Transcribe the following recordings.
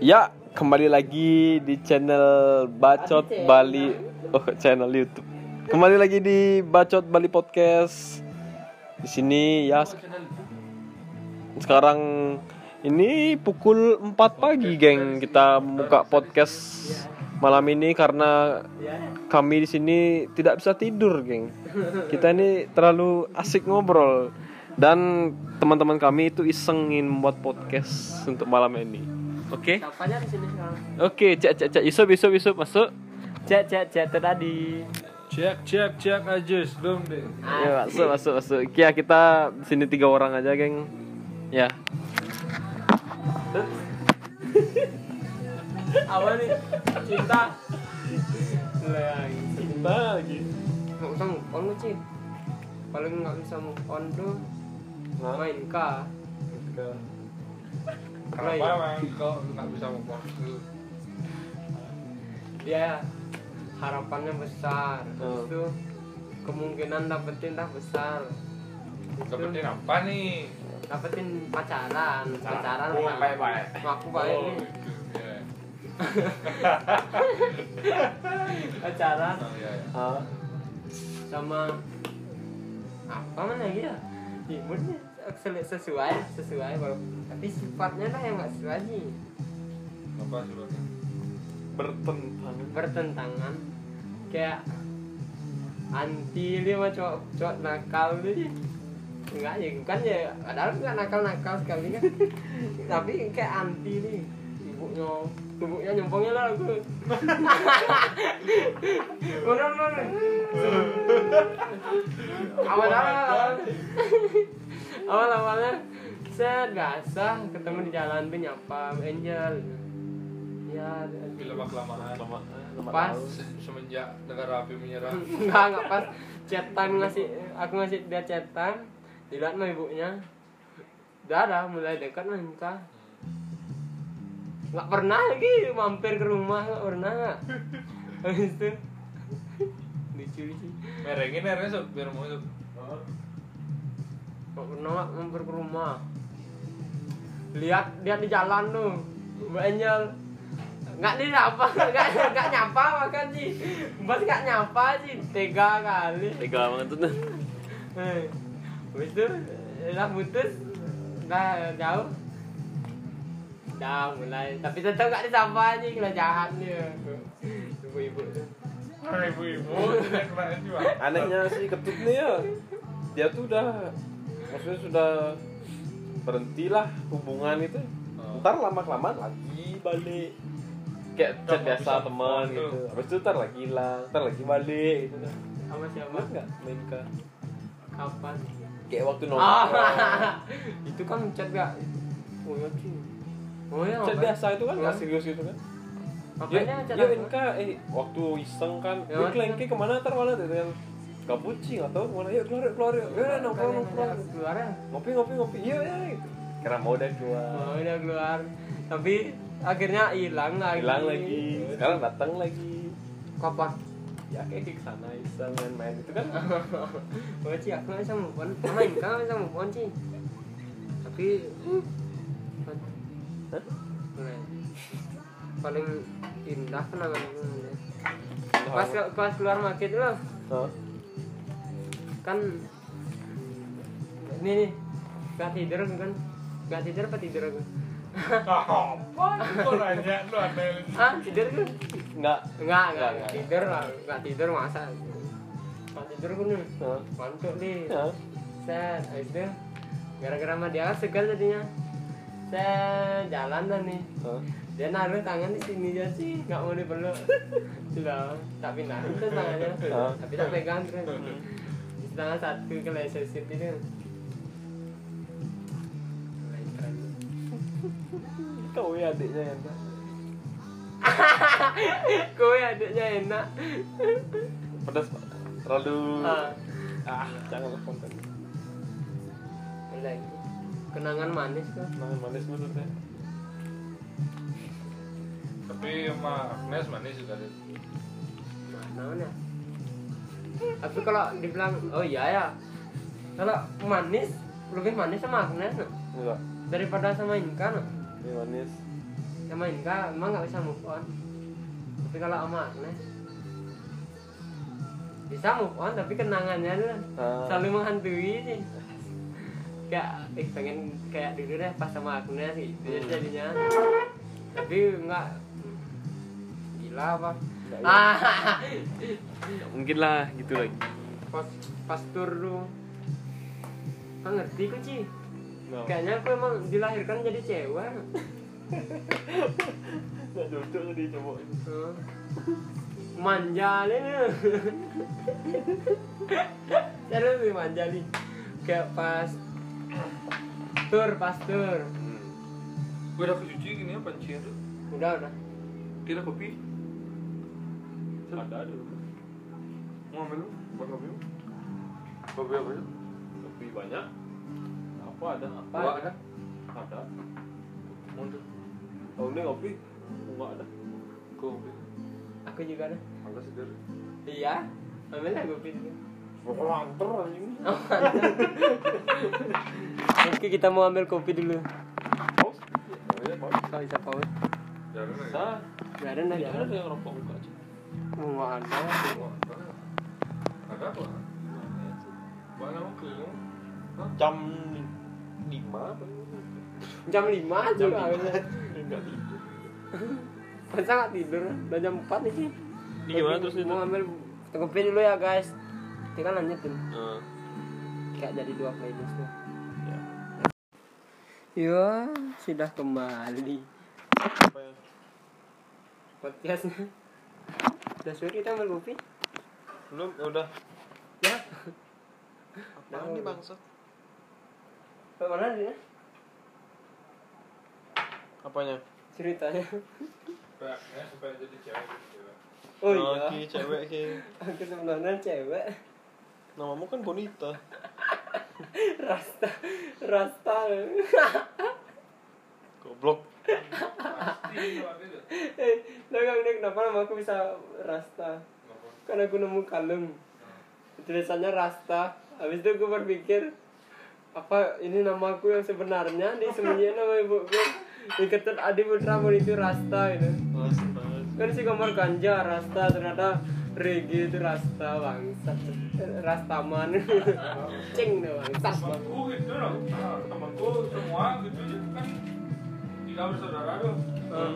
Ya, kembali lagi di channel Bacot Bali Oh, channel YouTube. Kembali lagi di Bacot Bali Podcast. Di sini ya sek- sekarang ini pukul 4 pagi, geng. Kita buka podcast malam ini karena kami di sini tidak bisa tidur, geng. Kita ini terlalu asik ngobrol dan teman-teman kami itu isengin membuat podcast untuk malam ini. Oke? Oke, cek cek cek Yusuf Yusuf Yusuf masuk. Cek cek cek tadi. Cek cek cek aja belum deh. Ya, masuk masuk masuk. Ya kita di sini tiga orang aja, geng. Ya. Apa nih? Cinta. Lagi. Cinta lagi. Nggak usah move on. Paling nggak bisa move on tuh main K. Kenapa emang kok nggak bisa on? Dia harapannya besar. Oh. Itu kemungkinan dapetin dah besar. Dapetin apa nih? dapetin pacaran, pacaran. Oh, sama- baik-baik. Aku baik Oh, nih. gitu. Ya. Pacaran Oh, iya, iya. Sama apa mana ya imunnya sesuai sesuai kalau tapi sifatnya lah yang nggak sesuai sih. Apa sebabnya? bertentangan. bertentangan. Kayak anti dia mah cowok cowok nakal dia enggak ya kan ya. Padahal nggak nakal nakal sekali kan. Tapi kayak anti nih ibunya ibunya nyempongnya lah aku. Bener bener awal awal awal awalnya set biasa ketemu di jalan tuh nyapa angel ya Bila lama kelamaan. Lama, lama Pas. Semenjak negara api menyerah. enggak enggak pas chatan ngasih aku ngasih dia chatan dilihat sama ibunya ada mulai dekat lah nikah nggak pernah lagi mampir ke rumah nggak pernah nggak habis itu lucu sih Merengin airnya sob biar mau sob. Nggak pernah nggak mampir ke rumah? Lihat dia di jalan tuh Mbak Angel nggak di apa nggak nggak nyapa makan sih bos nggak nyapa sih tega kali. Tega banget tuh. Eh, Habis itu lah putus. Udah jauh. Udah mulai. Tapi tetap gak disapa aja Kalau jahat dia. Ibu-ibu. Tuh Ibu-ibu kena. Anehnya si ketut nih ya. Dia tuh udah maksudnya sudah berhentilah hubungan itu. Oh. Ntar lama kelamaan lagi balik. Kayak chat biasa teman gitu. Habis itu ntar lagi hilang, ntar lagi balik gitu kan. Sama siapa? Nggak main ke Kapan? kayak waktu Ah, nongkrong. Itu kan chat gak Oh iya sih Oh iya Chat biasa itu kan nggak Oh. serius gitu kan. Ngapain ya chat ya? Inka, eh waktu iseng kan, Ya, ya, kelengke ke mana ntar mana tuh yang kapuci nggak tahu ke mana, yuk keluar yuk keluar yuk, ya nongkrong nongkrong, Keluar ya? ngopi ngopi ngopi, iya ya gitu. Karena mau udah keluar, Oh udah keluar Tapi akhirnya hilang lagi hilang lagi, sekarang datang lagi, Kapan? ya kayak ke sana iseng main-main itu kan, Oh sih aku nggak bisa move on Main kan bisa move on sih Tapi? Mulai. Paling indah kenangan itu. Pas pas keluar market lo Hah? Kan ini nih gak tidur kan? Gak tidur apa tidur aku? Apa? Kok nanya lu aneh. ah tidur kan? Nggak, enggak enggak, Enggak, enggak. enggak. tidur lah enggak tidur masa? Gak tidur aku nih. Mantuk nih. Set habis itu gara-gara sama dia kan segar tadinya set jalan dah nih. Dia naruh tangan di sini aja sih nggak mau dipeluk. Sudah tapi naruh tangannya tapi tak pegang terus di tangan satu keleset itu kau ya adiknya ya, Nda. Kowe adiknya enak. pedas Pak. terlalu, Ah, ah janganlah konten, lagi. Kenangan manis tuh. manis manis menurutnya, Tapi sama Agnes manis juga deh. Mana mana? Tapi kalau dibilang oh iya ya. Kalau manis lebih manis sama Agnes no? enggak, daripada sama Inka no? ini manis, sama Inka emang nggak bisa move on tapi kalau sama Agnes bisa move on tapi kenangannya tuh Ah. selalu menghantui sih kayak eh pengen kayak dulu deh pas sama Agnes gitu Hmm. jadinya tapi nggak gila apa. Ah. Nggak mungkin lah gitu lagi. Pas pas tur lu nggak ngerti kok Ci? No. kayaknya aku emang dilahirkan jadi cewek. Nggak cocok jadi cowok. Manja nih serius nih manja nih kayak pas tur pas tur. Gue udah kecuci gini apa tuh? udah udah. Kira kopi? Ada ada Mau ambil lu? Buat kopi? Kopi apa itu? kopi banyak. Apa ada? Apa Dua ada. Ada. Mau tuh? oh ini kopi nggak ada. Kopi. aku juga ada. Malas sendiri. iya. Ambil lah kopi anjing. Oke kita mau ambil kopi dulu. Paus oh iya paus kalau bisa. Ya. Ada ada ada yang rokok buka Oh, nggak ada Ada apa? Mana mau keliling? jam lima jam lima. aja jam ada nggak tidur. Masa nggak tidur? Udah jam empat nih sih ini gimana terus itu. mau ambil kopi dulu ya guys. Kita lanjutin. Kayak jadi dua playlist tuh. Ya. ya sudah kembali. Apa ya? Podcastnya udah sore kita ambil kopi belum ya udah. Ya. Apaan nih bangsat? Ke mana dia apanya? Ceritanya. Supaya, ya, supaya jadi cewek jadi cewek. oh iya. Ki, cewek ki. Aku sebenarnya cewek. Namamu kan bonita. Rasta rasta. Goblok Eh lo gak ngerti kenapa nama aku bisa rasta? Kenapa? kan aku nemu kalung. Tulisannya rasta. Habis itu aku berpikir apa ini nama aku yang sebenarnya? Disembunyiin nama ibuku. Diketet Adi Putra pun itu rasta gitu. Kan si gambar ganja rasta. Ternyata reggae itu rasta bangsat. Rastaman. Cing deh bangsat. Temanku gitu loh. Ah, Temanku semua gitu tiga bersaudara tuh. Hmm.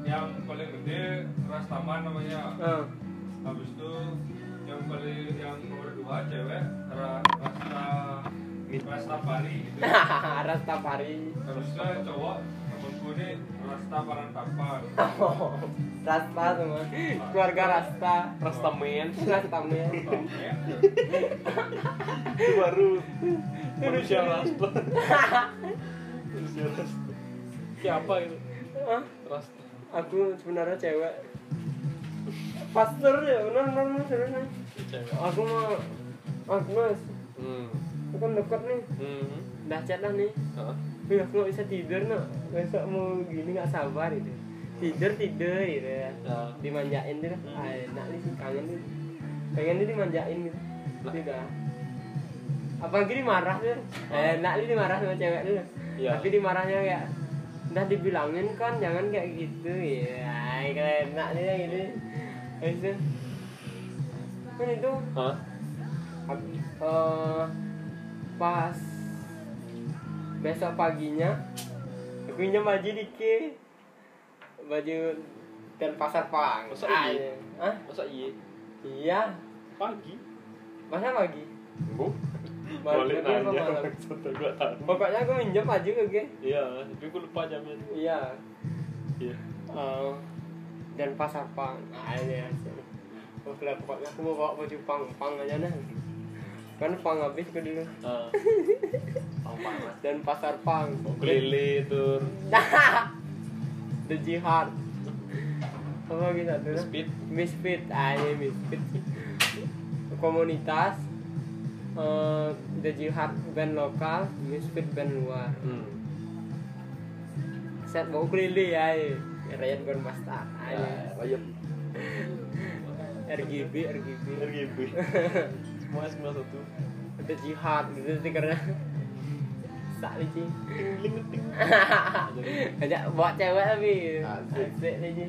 Yang paling gede Rastaman namanya. Ah, Habis itu yang paling yang nomor dua cewek Ra- Rasta Rasta Pari gitu. rasta pari Terusnya cowok temanku ini Rasta Parantapan. rasta semua keluarga rasta rastaman rastamen Ya. itu baru manusia rasta manusia rasta siapa itu? Hah? aku sebenarnya cewek. Pastor ya benar benar benar aku mau aku mas hmm. Aku kan dekat nih. Hmm. Chat lah nih. Hah? Wih, aku gak bisa tidur nak. Besok mau gini gak sabar gitu. Tidur tidur gitu ya. Ya. dimanjain tuh Hmm. ah, enak nih kangen nih pengen nih dimanjain gitu. Lah. tidak apalagi dimarah tuh enak nih dimarah sama cewek tuh Iya. tapi dimarahnya kayak udah dibilangin kan jangan kayak gitu. Ya kayak enak nih gitu Habis itu kan itu Hah? Hab- eh, pas besok paginya aku pinjam baju dikit. Baju dan pasar pang. Masa Ah, iya? Masa iya? Iya. Pagi? Masa pagi? Bu boleh nanya. satu gua tahu pokoknya aku minjem baju ke gue iya tapi gua lupa jamnya iya. Iya. Eh, dan pasar pang ah ini asli Oke lah pokoknya aku mau bawa baju pang pang aja nah kan pang habis ke dulu. Ah. Pang panas dan pasar pang. Ukulele tur. The Jihad. Apa kita tuh speed Misfit. Ah ini Misfit komunitas Eh, the jihad band lokal misfit band luar. Hmm. set bau kelili ya eh. Ryan Gon Bastard aja RGB RGB RGB semua semua satu. The jihad itu sih karena sak Hahaha, aja buat cewek tapi asik. Lagi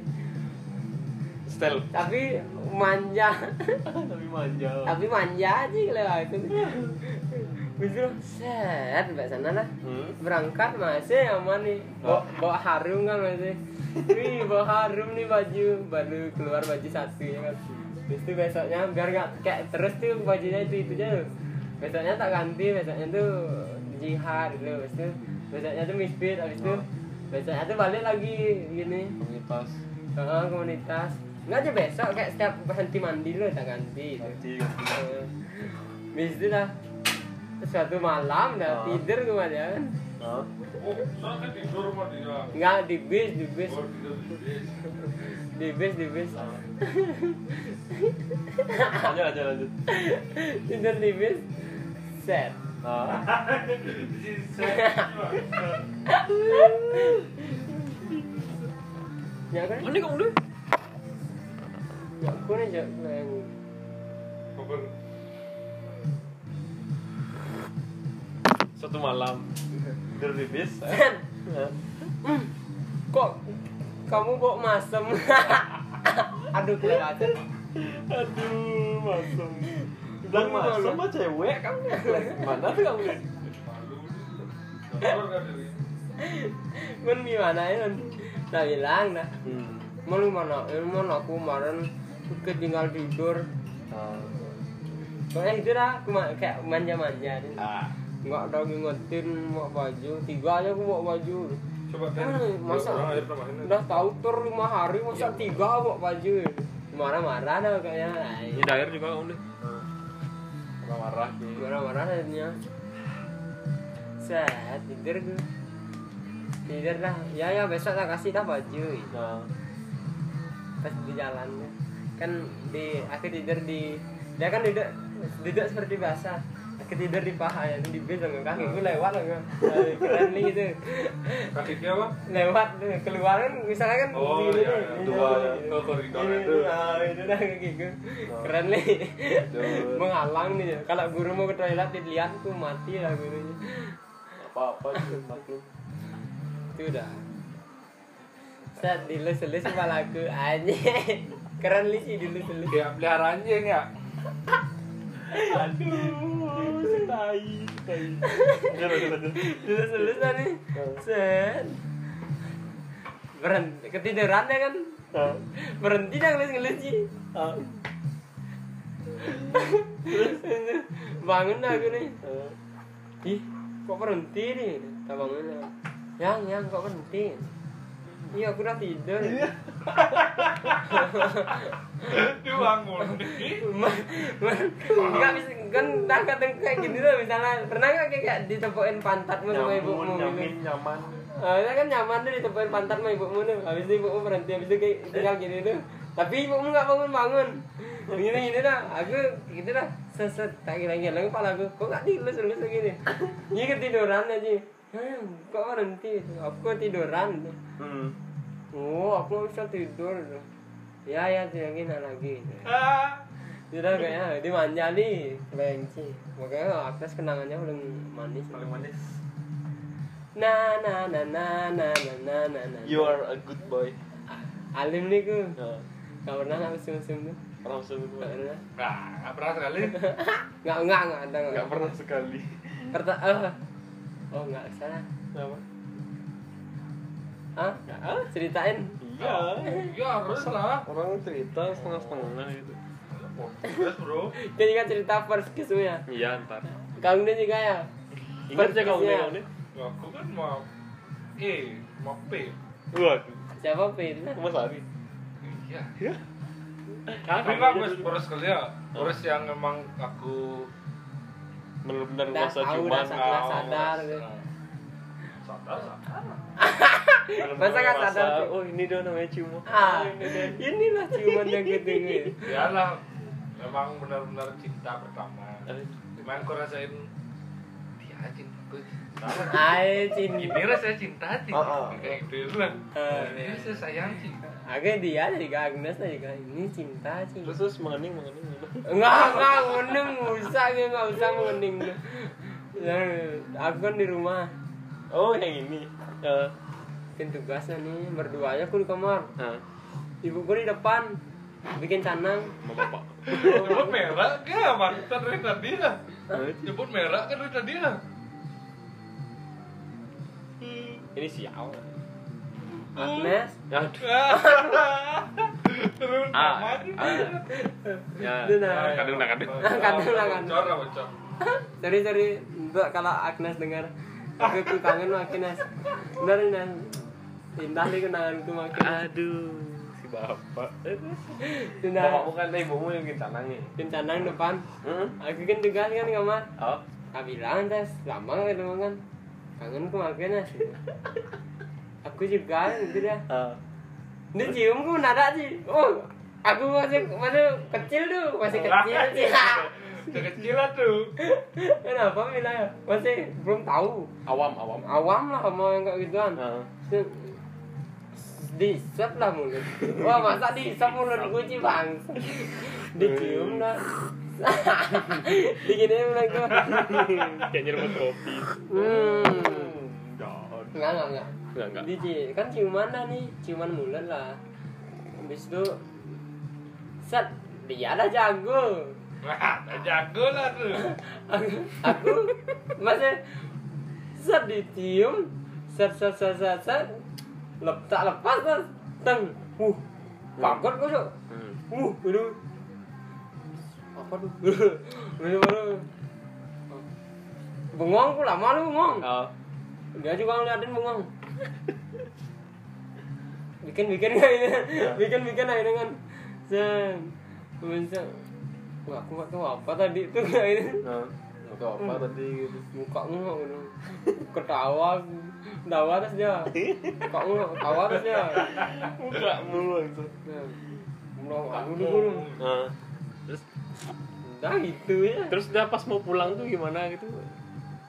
Style. tapi manja. Tapi manja. tapi manja aja kalau aku. Bisa set sampai sana lah. Hmm. berangkat masih aman nih. Bawa, bawa harum kan masih wih bawa harum nih baju. Baru keluar baju satu ya kan? Terus itu besoknya biar nggak kayak terus tuh bajunya itu itu aja besoknya tak ganti besoknya tuh jihad gitu Terus itu besoknya tuh misfit habis itu besoknya tuh balik lagi gini. Komunitas. Heeh, komunitas nggak aja besok kayak setiap berhenti mandi dulu tak ganti gitu. Nanti. Eh, itu dah suatu malam dah Oh. tidur ke mana kan Hah? Oh, kan tidur mah dia. Enggak di bis, di bis, Oh, tidur di bis. di bis, di bis. Lanjut lanjut lanjut. Tidur di bis. Set. Ah. Ya kan? Ini kamu deh. Kuwi njak lewu. Bubur. Satu malam tidur di. Eh? Hmm. Kok kamu kok masem? Aduh, kelewatan. Aduh, masem. Dan masem mah cewek kan? kamu. Mana tuh kamu? Kan gimana ya? Nah bilang nah. Hmm. Mau lu mana? Ilmu aku kemarin ketinggal tidur. Ah. Soalnya itu ma- kayak manja-manja. Ah. Nggak ada ngingetin mau baju. Tiga aja aku bawa baju. Coba kan. Eh, masa udah tahu tur lima hari masa tiga bawa baju marah-marah dah kayaknya Ini daer juga kamu deh. Marah-marah sih. marah-marah jadinya set tidur gue tidur dah ya ya besok tak kasih dah baju Nah. pas di jalan kan di aku tidur di dia kan duduk duduk seperti biasa aku tidur di paha ya di bis dengan kaki gue lewat gue. Eh, keren nih gitu Kaki dia apa? lewat tuh, keluar kan misalnya kan Oh, iya, Dua, ini, ke koridor itu. nah, itu dah gitu Oh. keren nih menghalang nih kalau guru mau ke toilet dilihat tuh mati lah gurunya Apa-apa sih maklum. itu udah set dilus-lus kepala aku aja keren nih sih dilus-lus Kayak pelihara anjing ya. Aduh, tai, tai. Dilus-lus dah nih set. Berhenti ketiduran ya kan? Berhenti dah ngelus-ngelus sih Ah. bangun dah aku nih ih kok berhenti nih tak bangun yang yang kok berhenti iya aku udah tidur. Dia bangun. Ma- ma- nggak bisa kan tak kadang kayak gini tuh misalnya. Pernah nggak kayak, ditepuin pantatmu sama ibumu gitu? nyamin, nyaman. Ah, itu kan nyaman tuh ditepuin pantat sama ibumu tuh. Habis itu ibumu berhenti habis itu kayak tinggal gini tuh. Tapi ibumu nggak bangun bangun. Gini gini dah. Aku gitu dah. Seset tak kira kira kepala aku kok nggak dilus lus gini. Ini ketiduran aja. "Hmm, kok berhenti aku tiduran Hmm. oh aku nggak bisa tidur ya ya tinggalin lagi Ah. Sudah kayaknya dimanja nih Lenci Makanya Agnes kenangannya paling manis Paling manis. Na na na na na na na na na You are a good boy. Alim nih ku Nah, Gak pernah gak musim-musim tuh pernah sebut Gak pernah Nah, nggak pernah sekali. Gak, enggak, enggak ada Gak pernah sekali. Perta oh oh nggak ke sana kenapa? Ah ceritain. Iya iya harus lah. Orang cerita setengah setengah gitu bro. Dia juga cerita first kiss ya? Iya ntar. Kang dia juga ya? Ingat ya kang dia ya, aku kan mau E mau P. Waduh. Siapa P itu? Mas Ari iya. Iya. Tapi lah, beres harus ya. Beres yang emang aku Benar-benar tahu, cuman. udah sadar, sadar. Masa nggak merasa, sadar sih? Oh ini dia namanya ciuman. Ah, ini dia. inilah ciuman yang gitu gitu. Ya lah, emang benar-benar cinta pertama. Eh, Cuma aku rasain dia cintaku cinta. Ay, cinta. Ini rasanya cinta sih. Ah, ah. Kayak gitu lah. Ah, Ini saya sayang cinta. Agak dia dari Kak Agnes juga ini cinta cinta. Terus terus mengening mengening. Enggak enggak mengening nggak usah enggak usah mengening. Ya, aku kan di rumah oh yang ini ya bikin tugasnya nih berduanya aku di kamar nah ibuku di depan bikin canang sama bapak Nyebut merah gak? Mantan dari tadi lah. Nyebut merah kan dari tadi lah. ini sial Agnes? Aduh. Ah, ah. ya. Kadang kadang Kadang lah, kadang. Bocor lah, bocor. sorry sorry. Untuk kalau Agnes dengar aku, aku kangen sama Agnes. Benar Nes indah nih kenanganku makin aduh si bapak. Indah bapakmu kan ibumu yang bikin canangnya bikin canang depan. Hmm? aku kan juga kan kamar oh. Aku bilang tes lama kan. Kangen ku makin Nes aku juga gitu dah ah. Ini ciumku mendadak sih. Oh, aku masih masih kecil tuh, masih kecil sih. Udah kecil lah tuh. Kenapa bilang ya? Masih belum tahu. awam awam Awam lah sama yang kayak gituan. Ah. Disep lah mulut. Wah masa disep mulut gue sih bang. Dicium dah. Digini bilang tuh. kayak nyeruput kopi Hmm. Enggak enggak enggak. Enggak enggak Di kan ciuman dah nih, ciuman mulut lah. Habis itu set dia dah jago. Wah, jago lah tuh. aku, aku masih set dicium set set set set set lep tak lepas kan teng uh kaget gue tuh hmm. uh baru apa tuh baru baru bengong ku lama lu bengong oh dia juga ngeliatin bengong bikin bikin kayak ini bikin bikin aja dengan sen. Bisa Wah, aku nggak tahu apa tadi itu. Kayak ini. Nah atau apa tadi gitu. Mukanya gitu ketawa. Ketawa terus dia. Mukanya ketawa terus dia. Enggak mulu itu. Belum aku dulu. Nah terus? Udah gitu ya. Terus udah pas mau pulang tuh gimana gitu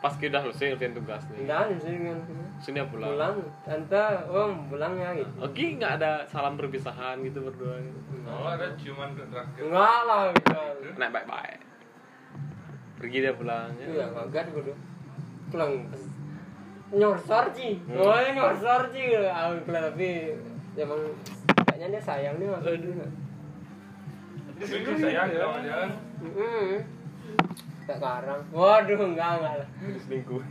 pas kita udah selesai ngerjain tugas nih. Udah sih kan sini ya pulang? Pulang tante om pulang ya gitu. Oke nggak ada salam perpisahan gitu berdua. Gitu Oh, ada ciuman terakhir. enggak lah gitu. Nah bye bye pergi dia pulang itu ya. Ya kaget gue tuh. Pulang. Nyorsor sih Hmm. oh nyorsor sih aku tapi emang kayaknya dia sayang nih mas. Itu sayang ya, aja. Tak karang. Waduh, enggak enggak lah. selingkuh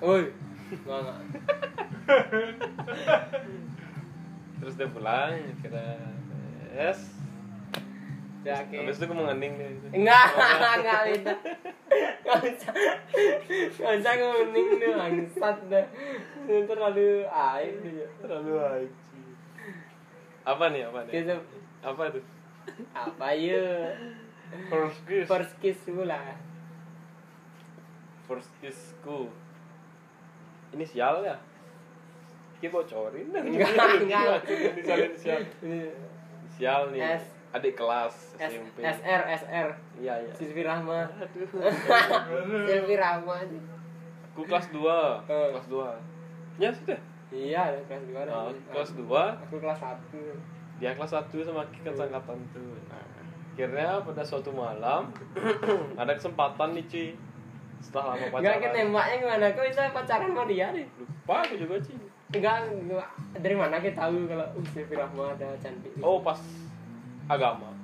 Woi. Enggak enggak. terus dia pulang kira yes Ya, oke. habis itu aku mengening deh Enggak, enggak bisa. Enggak bisa. Enggak bisa nguning nih bangsat dah. Itu terlalu aib dia. terlalu aja apa nih apa nih Kita apa tuh apa ya? first kiss First kiss pula. First kissku inisial ya kita bocorin Enggak, enggak. inisial inisial inisial nih S. adik kelas S SMP SR SR. iya iya Silvi Rahma. aduh Silvi Rahma. aku kelas 2 Eh. kelas 2 ya sudah Iya, kelas 2 ada. Nah, kelas 2 Aku kelas 1. dia kelas 1 sama Ki kan angkatan tuh nah akhirnya pada suatu malam ada kesempatan nih cuy setelah lama Enggak kan pacaran nembaknya gimana? Kok bisa pacaran sama dia nih? lupa aku juga cuy Enggak, dari mana kita tahu kalau uh Silvi Rahma ada cantik. oh pas agama.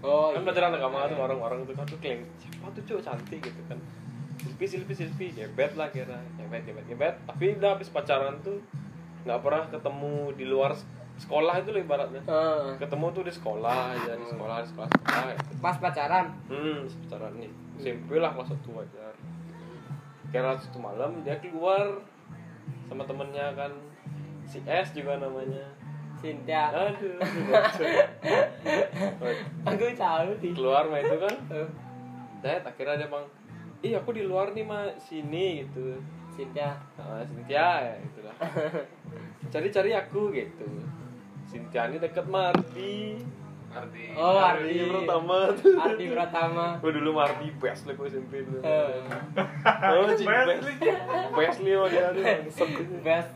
Oh kan pelajaran agama tuh orang-orang tuh kan tuh klaim siapa tuh cowok cantik gitu kan. Silpi silpi silpi gebet lah kira. Gebet gebet gebet tapi udah habis pacaran tuh nggak pernah ketemu di luar sekolah itu loh ibaratnya. Eh, ketemu tuh di sekolah aja di sekolah di sekolah sekolah gitu. pas pacaran. hmm pacaran nih SMP lah kelas satu aja kira satu malam dia keluar sama temennya kan si S juga namanya Cynthia. aduh Aku tahu sih. keluar mah itu kan Eh, Dad, akhirnya dia bang, ih aku di luar nih mah sini gitu. Cynthia. Nah, Cynthia ya gitu lah. Cari-cari aku gitu. Cynthia ini deket Mardi. Arti. Oh, Ardi. Ardi pertama tuh. Ardi Pratama. Gue dulu Mardi best lah gue SMP dulu. Eh, Oh, Cik, best. Wesley. Best nih oh, dia best.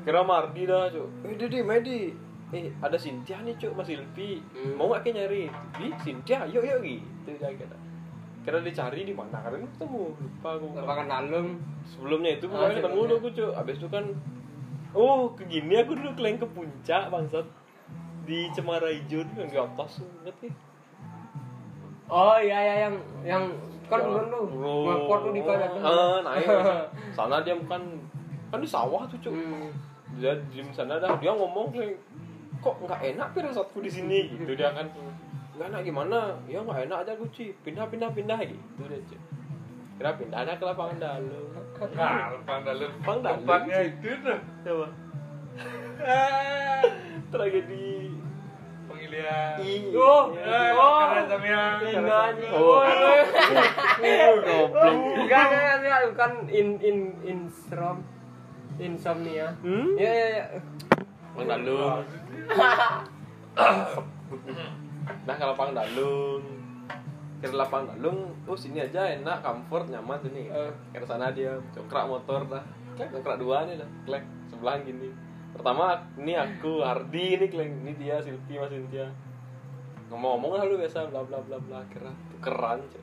Kira Mardi dah, cuk. Eh, Dede, Medi. Eh, ada Cynthia nih, cuk, Mas Ilpi. Hmm. Mau gak kayak nyari? Di Cynthia, yuk yuk gitu dia kata. kira dicari di mana karena ketemu lupa aku Lepakan dalam. sebelumnya itu Ah, pokoknya ketemu sebelumnya. dulu aku cuy abis itu kan oh ke gini aku dulu keleng ke puncak bangsat di Cemara Hijau tuh yang di atas tuh inget nih Oh iya iya yang yang kan Ya, belum tuh. oh, Ngekot tuh di kanan. ah, naik sana dia bukan kan di sawah tuh cuy Hmm. dia di sana dah dia ngomong kayak kok nggak enak pirasatku di sini gitu dia kan nggak enak gimana ya nggak enak aja guci pindah pindah pindah gitu dia cuy kira pindah ada ke lapangan dalam Nah, lapang dalam. Lapang dalam. Tempatnya itu tuh. coba tragedi Pengilihan. Ih. Oh, Ya. oh. Karena Tamiya. Ini aja. Oh. Goblok. Enggak enggak enggak bukan in in instrom insomnia. Hmm? Ya ya ya. Lapang dalam nah ke lapang dalam ke lapang dalam oh sini aja enak comfort nyaman tuh nih Eh. ke sana dia cokrak motor dah cokrak dua nih dah klek sebelahan gini pertama ini aku Ardi ini klek ini dia Silvi mas Cynthia. Ngomong-ngomong lah lu biasa bla bla bla bla kira tukeran cuy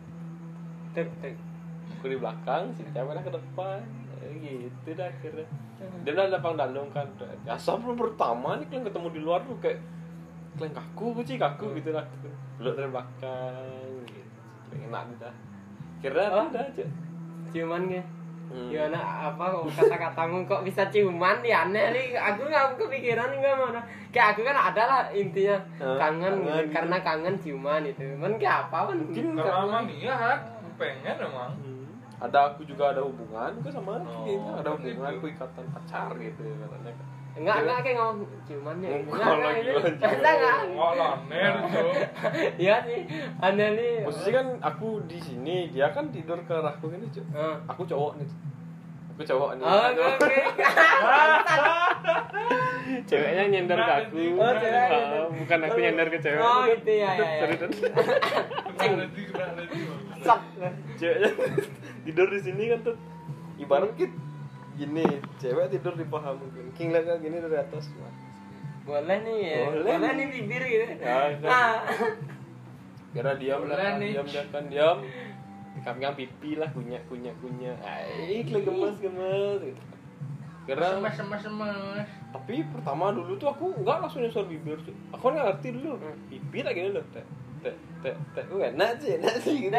Tek tek. aku di belakang Cynthia mana ke depan. Eh, gitu dah akhirnya. Dia udah lapang dalam kan. Biasa belum pertama nih kalian ketemu di luar tuh kayak kalian kaku kuci kaku gitu lah. Duduk dari belakang gitu. Enak dah. Kira Oh. udah aja Ciuman ya. Hmm. Gimana apa kata-katamu kok bisa ciuman ya aneh nih aku nggak kepikiran nggak mana kayak aku kan ada lah intinya Eh, kangen, kangen gitu. karena kangen ciuman itu cuman kayak apa kan Mungkin Karena emang iya, pengen emang. Hmm. ada aku juga ada hubungan aku sama Oh, gitu ada kan hubungan itu. aku ikatan pacar gitu katanya enggak enggak kayak ngomong ciuman ya Enggak enggak ini lanjut. enggak enggak Enggak. Lah, ner tuh. iya sih aneh nih. Posisi kan aku di sini dia kan tidur ke arahku gini cuy Eh. aku cowok nih aku cowok nih. Oh, oke oke. Ceweknya nyender ke aku. Oh, cewek nyender. bukan aku nyender ke cewek. Oh gitu ya ya ya. Sorry, ceweknya tidur di sini kan tuh ibarat kit gini cewek tidur di paha mungkin. King lihat kan gini dari atas boleh nih ya. Boleh boleh nih. bibir gitu. Ya, kan. ah kira diam Boleh lah nih. diam diam kan diam. Kami kan pipi lah kunyah kunyah kunyah. Ay kira gemes gemes gitu. kira Semes, semes, semes. tapi pertama dulu tuh aku nggak langsung nyosor bibir cuy aku nggak ngerti dulu. Hmm. pipi tak gini loh teh teh teh teh gue enak sih enak sih gitu.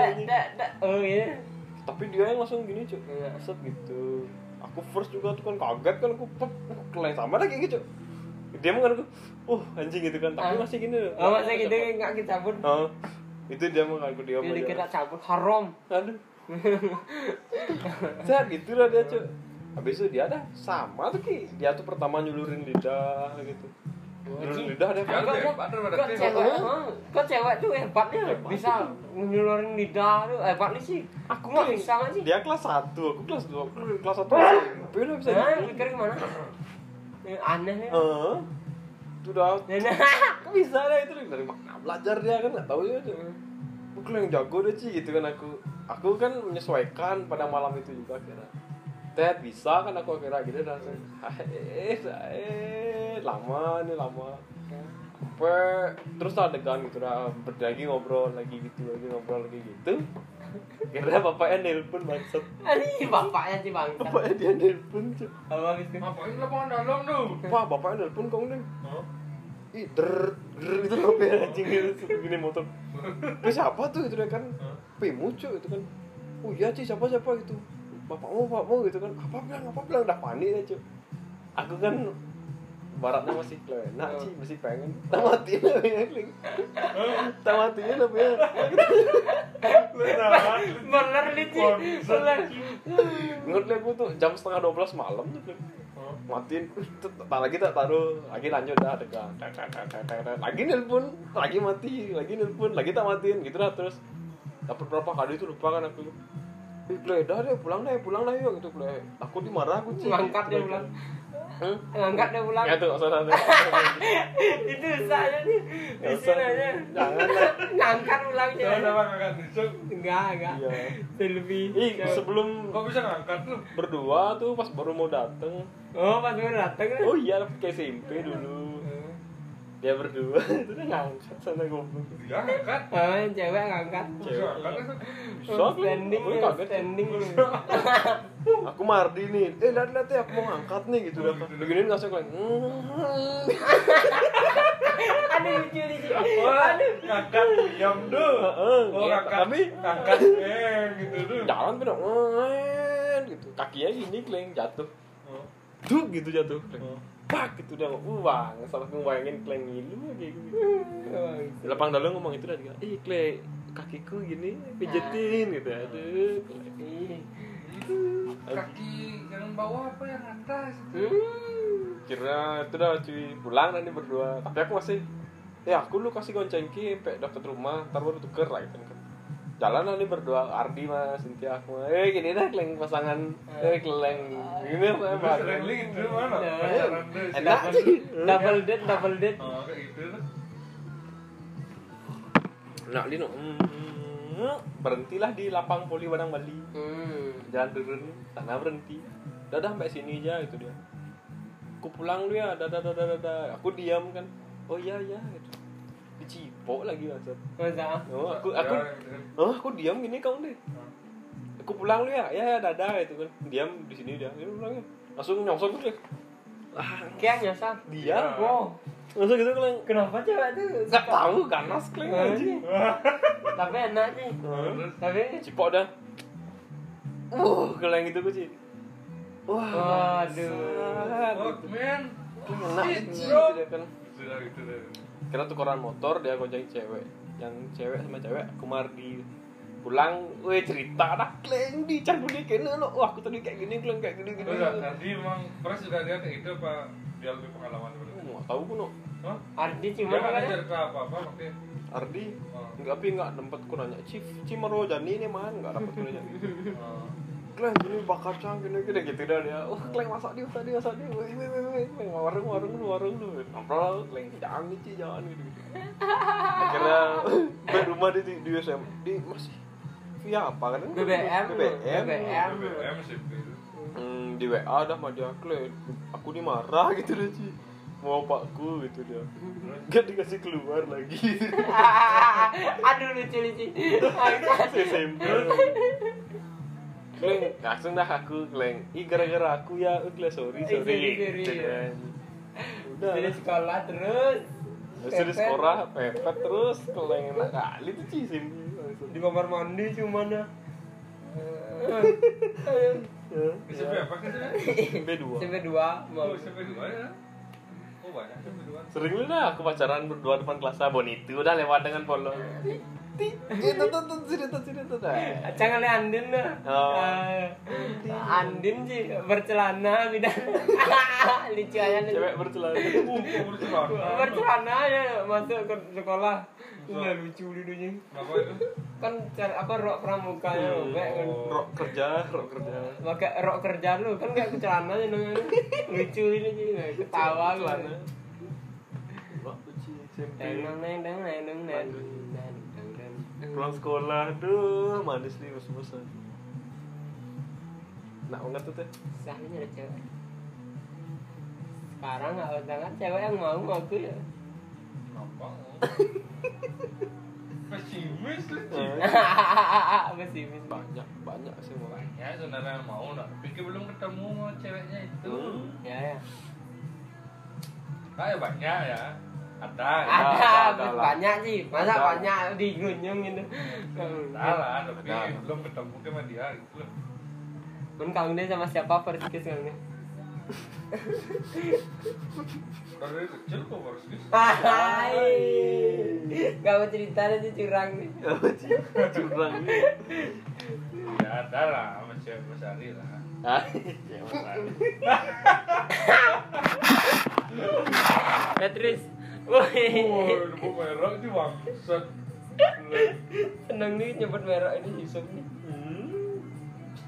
oh iya. Tapi dia yang langsung gini cuy set gitu aku first juga tuh kan kaget kan aku pep keleng sama lagi gitu. Dia mah kan uh anjing gitu kan. Tapi Ah. masih gini. Loh oh masa gitu nggak kita cabut oh, itu dia mah jadi aja kita cabut haram. Aduh. Set gitu lah dia cuy habis itu dia dah sama tuh ki. Dia tuh pertama nyulurin lidah gitu lidah dia Ya, kok cewek. kok cewek tuh hebatnya Hebat. bisa ngeluarin lidah tuh. Hebat nih sih aku nggak bisa nggak sih? Dia kelas 1, aku kelas 2, aku kelas 1 SMP udah bisa Hah, gitu pikir gimana? Eh, aneh ya Eh, itu udah Nah, kok bisa deh itu? Dari mana belajar dia kan? Nggak tahu ya aku yang jago deh sih gitu kan aku. Aku kan menyesuaikan pada malam itu juga kira Ted bisa kan aku kira gitu dan eh eh lama nih lama sampai terus adegan gitu dah berdagi ngobrol lagi gitu lagi ngobrol lagi gitu kira bapaknya nelpon maksud Ini bapaknya sih bang. bapaknya dia nelpon cuy Apa gitu? Ngapain lapangan dalam tuh? Pak, bapaknya nelpon kamu nih. Ih, der, der itu apa ya anjing gitu gini motor. Siapa tuh itu kan? Pimu cuy itu kan. Oh iya sih siapa siapa gitu. Bapakmu, bapakmu gitu kan. Apa bilang, apa bilang udah panik ya cuy. Aku kan baratnya masih enak sih, masih pengen. Tamatin lah ya, Kling. Tamatin lah ya. Bener nih sih. Bener. Ngerti aku tuh jam setengah 12 malam tuh. Matiin tak lagi tak taruh lagi lanjut dah tegang lagi nelpon lagi mati lagi nelpon lagi tak matiin gitu lah terus dapat berapa kali itu lupa kan aku Ih, Ple, dah deh, pulang deh, pulang deh yuk gitu, Ple. Aku dimarah aku sih. Ngangkat dia pulang. Hmm? Ngangkat dia pulang. Ya tuh, nggak usah nanti. Itu saya nih. Di sini aja. Jangan lah. Ngangkat pulangnya. Jangan sama kakak tusuk. Enggak, enggak. Iya. Selfie. Ih, sebelum Kok bisa ngangkat lu? berdua tuh pas baru mau dateng. Oh, pas baru datang kan? Oh iya, kayak SMP dulu. Dia berdua itu dia ngangkat sana goblok Dia angkat. Ah, cewek ngangkat. Bisa angkat kan? bisa Oh, aku standing aku ya, kaget standing. aku mardi nih eh lihat lihat ya aku mau ngangkat nih gitu dah beginiin langsung kayak Aduh lucu lucu. Wah, Aduh. ngangkat diam dulu. Heeh. Oh, ngangkat. tapi ngangkat eh gitu dulu. jalan tuh dong gitu kakinya gini kleng jatuh Tuh gitu jatuh Oh. pak gitu dah uh bang salah aku bayangin kleng ngilu kayak gitu lapang dalam ngomong itu dah juga ih kleng kakiku gini pijetin gitu aduh Kleng. Ih. Kaki yang bawah apa yang atas? Hmm. kira itu dah cuy pulang nanti berdua tapi aku masih ya aku lu kasih gonceng ki sampai deket rumah ntar baru tuker lah gitu kan jalan nanti berdua Ardi mas Cynthia aku eh gini dah kleng pasangan eh kleng gini sering lagi itu mana? Ya. Deh. Enak Double, sih. double date, double date. Oh, kayak gitu nak lino mm, berhentilah di lapang poli Padang Bali Hmm. jalan turun sana berhenti dadah sampai sini aja itu dia aku pulang lu ya dadah dadah dadah aku diam kan oh iya iya gitu dicipok lagi maksud Masa? oh aku aku Ya, gitu oh aku diam gini kamu deh. Aku pulang lu ya. Ya ya dadah itu kan. Diam di sini dia. Ya pulang ya. Langsung nyongsong tuh deh ah Kayak nyasar. dia Ya. Wow. langsung gitu kan Kenapa cewek tuh? nggak tahu ganas kleng aja Tapi enak sih. Terus Tapi? Cipok dah. Uh keleng itu gue sih wah bangsat. Oh, men. enak Shit, gitu kan Gitu dah, gitu dah. Kira tukeran motor dia gonceng cewek yang cewek sama cewek aku mardi pulang weh cerita dah kleng di candu dia kena lo wah aku tadi kayak gini kleng kayak gini gini Oh, tadi emang pernah juga dia kayak gitu apa dia lebih pengalaman dulu? nggak tahu pun no Hah? Ardi Dia cuma kan kan cerita apa-apa makanya. Ardi Oh. nggak tapi nggak dapet ku nanya Cif Cimaro Jani ini man nggak dapet ku nanya Oh. Kleng gini bakar cang gini gini gitu dah dia. Oh kleng masak dia masak dia masak dia. Weh weh weh weh warung warung lu warung lu. Ngobrol kleng jangan gitu jangan gitu akhirnya balik rumah di di USM di masih via apa kan? BBM. BBM BBM. BBM sih. Hmm, di WA dah sama dia. Kleng aku dimarah gitu deh Ci. Mau pakku gitu dia. Gak dikasih keluar lagi. Aduh lucu lucu. SMP Kleng, langsung dah aku kleng Ih gara-gara aku ya, udah sorry Eh, sorry sorry, sorry, Gitu ya. kan. Udah Dari sekolah terus. Terus di Pepet. sekolah, pepet terus Kleng enak kali tuh Ci sim Di kamar mandi cuma dah. SMP apa kan sih? B2 Sampai dua. Oh, SMP dua ya. Oh, banyak SMP dua. Sering lu dah aku pacaran berdua depan kelas abon itu Udah lewat dengan polo Itu tuh tuh sini tuh sini dah Jangan lihat Andin dah. Oh. Eh, Andin sih bercelana beda. lucu aja nih. Cewek bercelana. Bercelana ya masuk ke sekolah. Nggak lucu itu? Kan apa rok pramukanya robek kan. Rok kerja, rok kerja Pakai rok kerja lu kan kayak celana aja namanya. Lucu ini sih ketawa SMP Deng deng deng deng deng pulang sekolah duh manis nih bos-bosan nah banget tuh teh Sahnya ada cewek. Sekarang nggak banget cewek yang mau aku ya. Kenapa? Pesimis lu. Eh, Pesimis. banyak banyak sih mau Banyak sebenarnya yang mau nak. Pikir belum ketemu ceweknya itu. Hmm. Ya ya. Kayak banyak ya. Ada. Ada, Ada, ada lah. banyak sih. Masa Ada. banyak di gunung gitu. Ada lah, tapi Ada. belum ketemu sama dia gitu loh. Men kangen sama siapa persikis kangen dari kecil kok gitu. Hai. Gak mau cerita aja curang nih. apa sih curang nih Ya ada lah, masih Mas Ari lah. ah ya. Ya. Woi. Oh, debu merah itu bangsat. Seneng nih nyebut merah ini Yusuf nih. hmm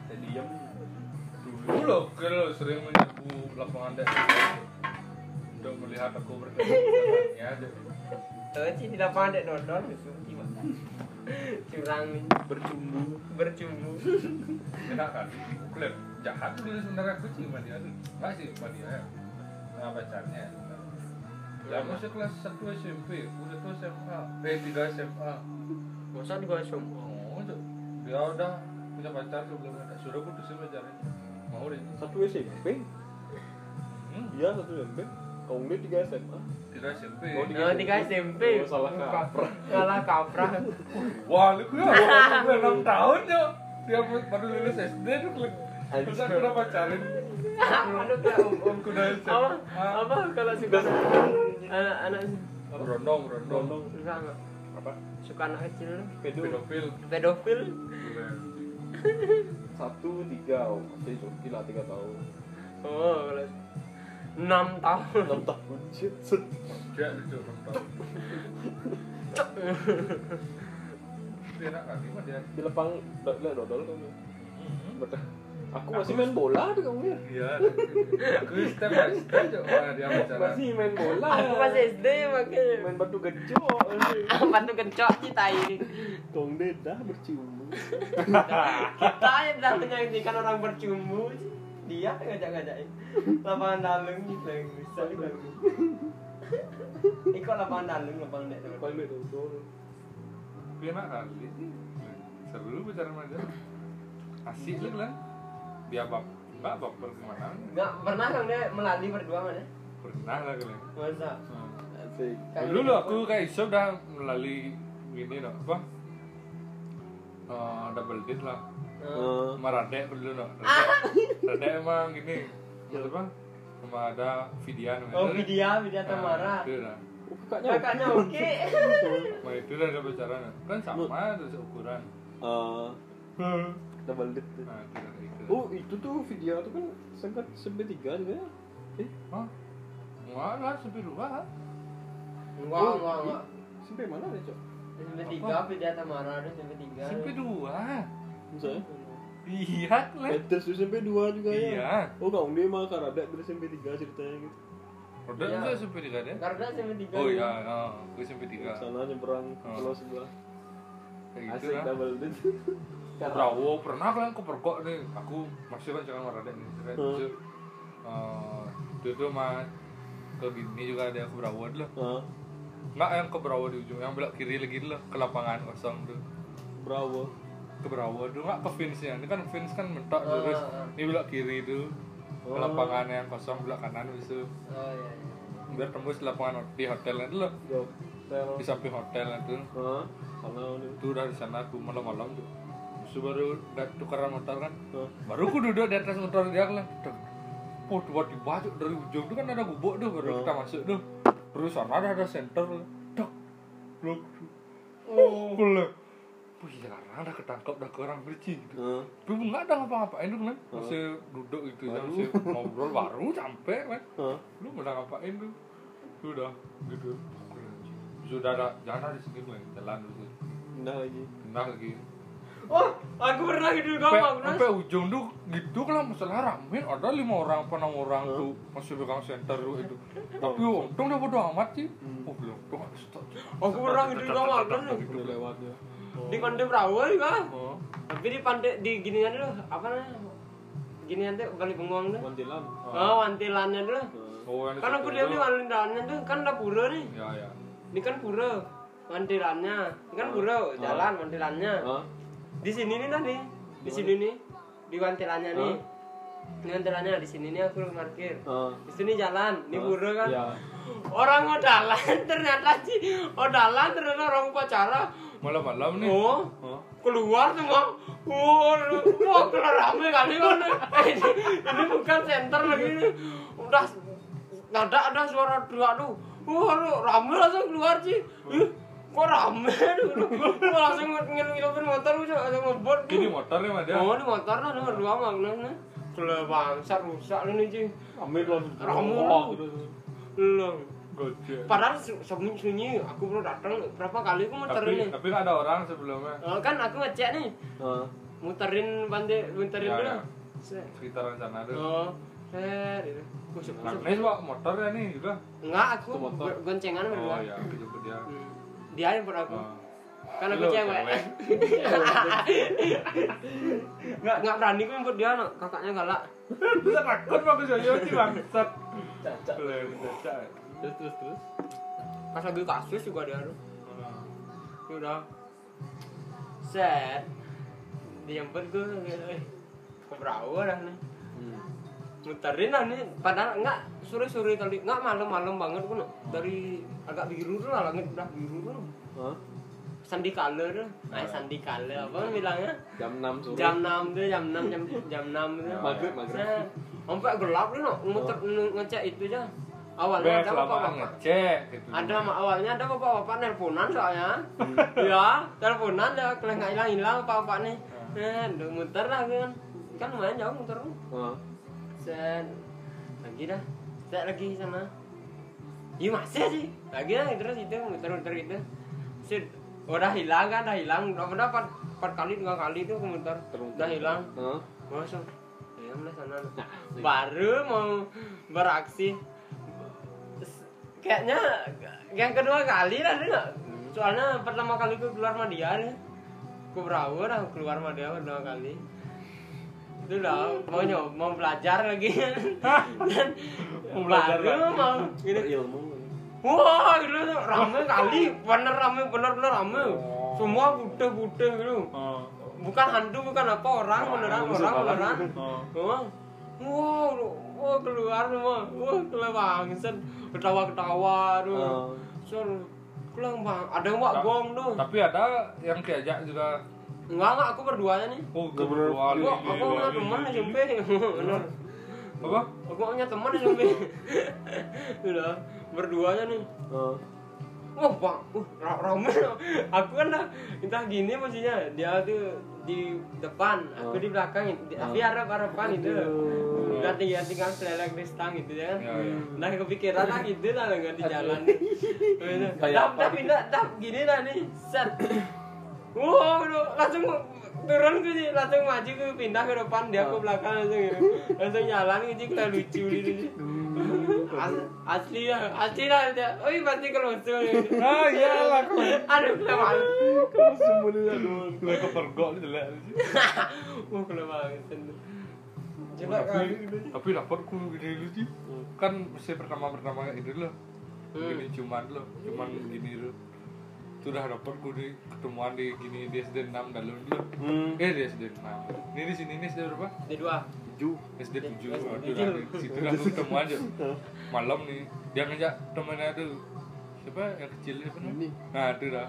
jadi diam Dulu loh, kalau sering menyapu lapangan dek untuk melihat aku bertemu dengannya aja. Tahu sih di lapangan dek nonton Yusuf gimana? Curang nih. bercumbu Bercumbu. Enak kan? Klip jahat dulu sebenarnya aku sih dia tuh. Enggak sih sama dia ya. Sama pacarnya. Ya masih kelas 1 SMP, udah tuh SMA, eh 3 SMA. masa Oh, itu. dia udah punya pacar sebelumnya, sudah putusin pacarnya. Mau deh. Satu SMP? Hmm, Iya satu SMP. Kau dia tiga SMA. 3 SMP. Oh, Oh, tiga SMP. Oh, salah kaprah. Salah kaprah. Wah, lu ya, udah 6 tahun ya. Dia baru lulus SD tuh klik. Terus aku udah pacarin. Aduh, kayak om om Aku udah SMA. apa? Apa kalau suka anak anak Berondong, berondong. Gondong. suka nggak? Apa? Suka anak kecil Pedo. Pedofil. pedofil? Satu tiga. Oh, masih joki lah tiga tahun. Oh, kalau enam tahun. Enam tahun. Shit. set. Dia lucu 6 tahun. Dia enak kali mah dia. Di lepang lihat dodol kamu. Betul. Aku masih main bola tuh kamu ya. Iya. Aku step by step dia bicara. Masih main bola. Aku masih SD makanya. main batu gejok. Batu kencok kita ini. Kong dedah bercium. Kita yang dah menyaksikan orang bercumbu. Dia ngajak-ngajakin. Lapangan dalung gitu. Bisa juga. Ikut lapangan dalung, lapangan dek. Kau ini dodol. Dia enak kali. Seru bicara dia. Asik lah Dia bab, mbak baper ke mana? Enggak pernah kan dia melalui berdua mana? Pernah lah kalian. Masa? Asik. Dulu loh aku kayak iso udah melalui gini loh apa? Eh, double date lah. Eh, Sama Radek dulu loh. Radek, Radek emang gini. Apa? Sama ada Vidian. Oh, Vidya, Vidya Tamara. Itu lah. oh, kakaknya. Kakaknya oke. Nah itu lah ada pacaran. Kan sama terus ukuran. Eh, double date. Nah itu lah itu. Oh, itu tuh video tuh kan sengkat sampai tiga juga ya. Eh, Hah? Enggak lah, sampai dua. Enggak, enggak, enggak. sampai mana nih, Cok? Sampai tiga, Vidya Tamara ada sampai tiga. Sampai dua. Misalnya? Iya lah. Eh, terus sampai dua juga ya? Iya. Oh, kau dia mah karada dari sampai tiga ceritanya gitu. Udah Iya. enggak sampai tiga deh. Karena sampai tiga. Oh iya, oh, gue sampai tiga. Sana nyeberang Oh. pulau sebelah. Kayak gitu Asik double date. Bravo, pernah kalian ke perkok nih. Aku masih kan jangan marah Hmm. itu, eh, itu tuh mah ke gini juga ada ke Bravo dulu. Ah, Enggak yang ke Bravo di ujung, yang belok kiri lagi dulu ke lapangan kosong tuh. bravo. Ke Bravo dulu enggak ke Vince ya. Ini kan Vince kan mentok Ah, terus. ah. Ini belok kiri tuh. Ke Oh. lapangan yang kosong belok kanan itu. Oh iya. iya. Biar tembus lapangan di hotelnya dulu. Di hotel. Di samping hotel itu. Nih. Itu udah di sana aku malam-malam tuh. Terus baru udah tukeran motor kan. Ah, baru aku duduk di atas motor dia kan oh tiba-tiba tuh dari ujung tuh kan ada gubuk tuh baru kita masuk tuh terus sana ada ada center dok blok oh boleh Wih, sekarang udah ketangkep, udah ke orang beli gitu. ah. Tapi nggak ada ngapa-ngapain tuh kan, masih duduk gitu, Baru. masih ngobrol baru sampai kan. Ah, Lu udah ngapain tuh? Sudah gitu. Sudah ada jalan di sini gue jalan dulu. pindah lagi. Pindah lagi. Oh, aku pernah gitu sampai, kamu. sampai ujung tuh gitu kan masalah ramen ada lima orang apa enam orang Huh? tuh masih pegang center tuh itu tapi untung dia bodo amat sih Hmm. oh belum tuh Aku pernah gitu kamu kan. Udah lewat ya. Di Konde Bravo juga. oh Tapi di pantai di ginian dulu apa namanya? Ginian tuh balik bengong tuh. Mantilan. Oh, wantilannya dulu. Ah, oh yang di Kan aku dia di wantilannya tuh kan udah pura nih. ya ya Ini kan pura. Wantilannya. Ini kan pura, jalan wantilannya. Di sini nih tadi. Di sini nih. Di wantilannya nih. Ini wantilannya di sini nih aku parkir. ah. Di sini jalan, ini pura kan. Iya. Orang odalan ternyata sih odalan ternyata orang upacara. malam-malam nih Oh, oh keluar semua wah wah keluar rame kali kan ini, ini bukan center lagi ini udah nggak ada ada suara dua tuh lu rame langsung keluar sih Ih, kok rame? Gua langsung ngilupin motor gue langsung ngebut ini motor nih mah dia oh ini motor lah nomor dua maknanya kalau bangsa rusak lu nih cuy Ambil lah. Ramu. Gojek. Padahal su- sunyi sunyi aku baru datang berapa kali aku muterin tapi tapi ada orang sebelumnya. Oh, kan aku ngecek nih. Ah, muterin pandai muterin Ya, dulu. ya. Sekitaran sana tuh oh set gitu. Kusuk kusuk Agnes pak motor ya nih juga. Enggak aku goncengan berdua. Oh ya aku jemput dia. Hmm. Dia yang buat aku. Oh. kan aku cewek. nggak nggak berani aku jemput dia no. kakaknya galak. Bisa takut pak saya sih bangsat cacat. terus terus terus. Pas lagi kasus juga dia tuh Ya udah set. Dijemput gue eh keberapa dah nih. Hmm. Muterin lah nih padahal enggak sore sore tadi enggak malam malam banget kan dari agak biru tuh lah langit udah biru tuh. Hah? sandi color tuh. Nah sandi color apa bilangnya? Jam 6 sore. jam 6 tuh jam 6 jam jam 6 tuh. Maghrib, maghrib. Nah, sampai gelap nih no muter ngecek itu aja. Awalnya ada lama bapak ngecek gitu. ada awalnya ada bapak-bapak nelponan soalnya. Ya nelponan ada kalau nggak hilang hilang bapak nih. Nah udah muter lah kan. Kan lumayan jauh muter. Hah? Set lagi dah. Set lagi sana. Iya masih sih. Lagi dah terus itu muter-muter itu set. Udah hilang kan udah hilang. Udah udah empat, empat kali dua kali tuh muter. Udah hilang. masuk? Ya udah sana. Baru mau beraksi. Kayaknya yang kedua kali lah dia soalnya pertama kali gue keluar sama dia nih. Gue berawal lah keluar sama dia kedua kali itu lah mau nyoba mau belajar lagi. Dan Mau belajar baru lagi. mau gini Berilmu. wah gitu rame kali. Bener rame bener bener rame. Semua putih putih gitu. Oh. bukan hantu bukan apa orang beneran orang beneran. Oh. Wah, wow, wah keluar semua, wah keluar bangsen, ketawa ketawa tuh, Oh. sur, keluar bang, ada yang wak gong tuh, Tapi ada yang diajak juga. Enggak enggak aku berduanya nih, Oh, bener. berdua aku aku punya teman di SMP, bener, Apa? aku punya teman SMP, udah berduanya nih, Hah? wah bang, uh ra- rame, aku kan dah entah gini maksudnya, dia tuh di depan, aku Oh. di belakang, di- tapi Oh. harap harapan itu. Udah tinggal tinggal selek di stang gitu ya kan. Nah kepikiran lah gitu lah nggak di jalan. Kayak Tap apa tap gitu? pindah tap gini lah nih. Set. Wow, langsung turun ke sini, langsung maju ke pindah ke depan dia ke belakang langsung gitu. Langsung jalan gitu kayak lucu gitu. As- Asli lah, asli lah dia. Oh iya pasti kalau gitu. Ah, iyalah. Aduh, kelewat. Kamu sembunyi aduh. Gue kepergok nih jelek. Wah, kelewat. Coba tapi, gitu. tapi gini dulu sih. Kan mesti pertama pertama gitu loh. Hmm. Gini cuman loh, cuman gini loh. Sudah dapat ku di ketemuan di gini di SD 6 dalam dulu. Hmm. Eh di SD 6. Ini di sini ini SD berapa? Di dua. Ju. SD 7 Tujuh. Waduh, lah, di situ langsung ketemuan aja malam nih dia ngajak temennya tuh siapa yang kecil? Ini. nah itu dah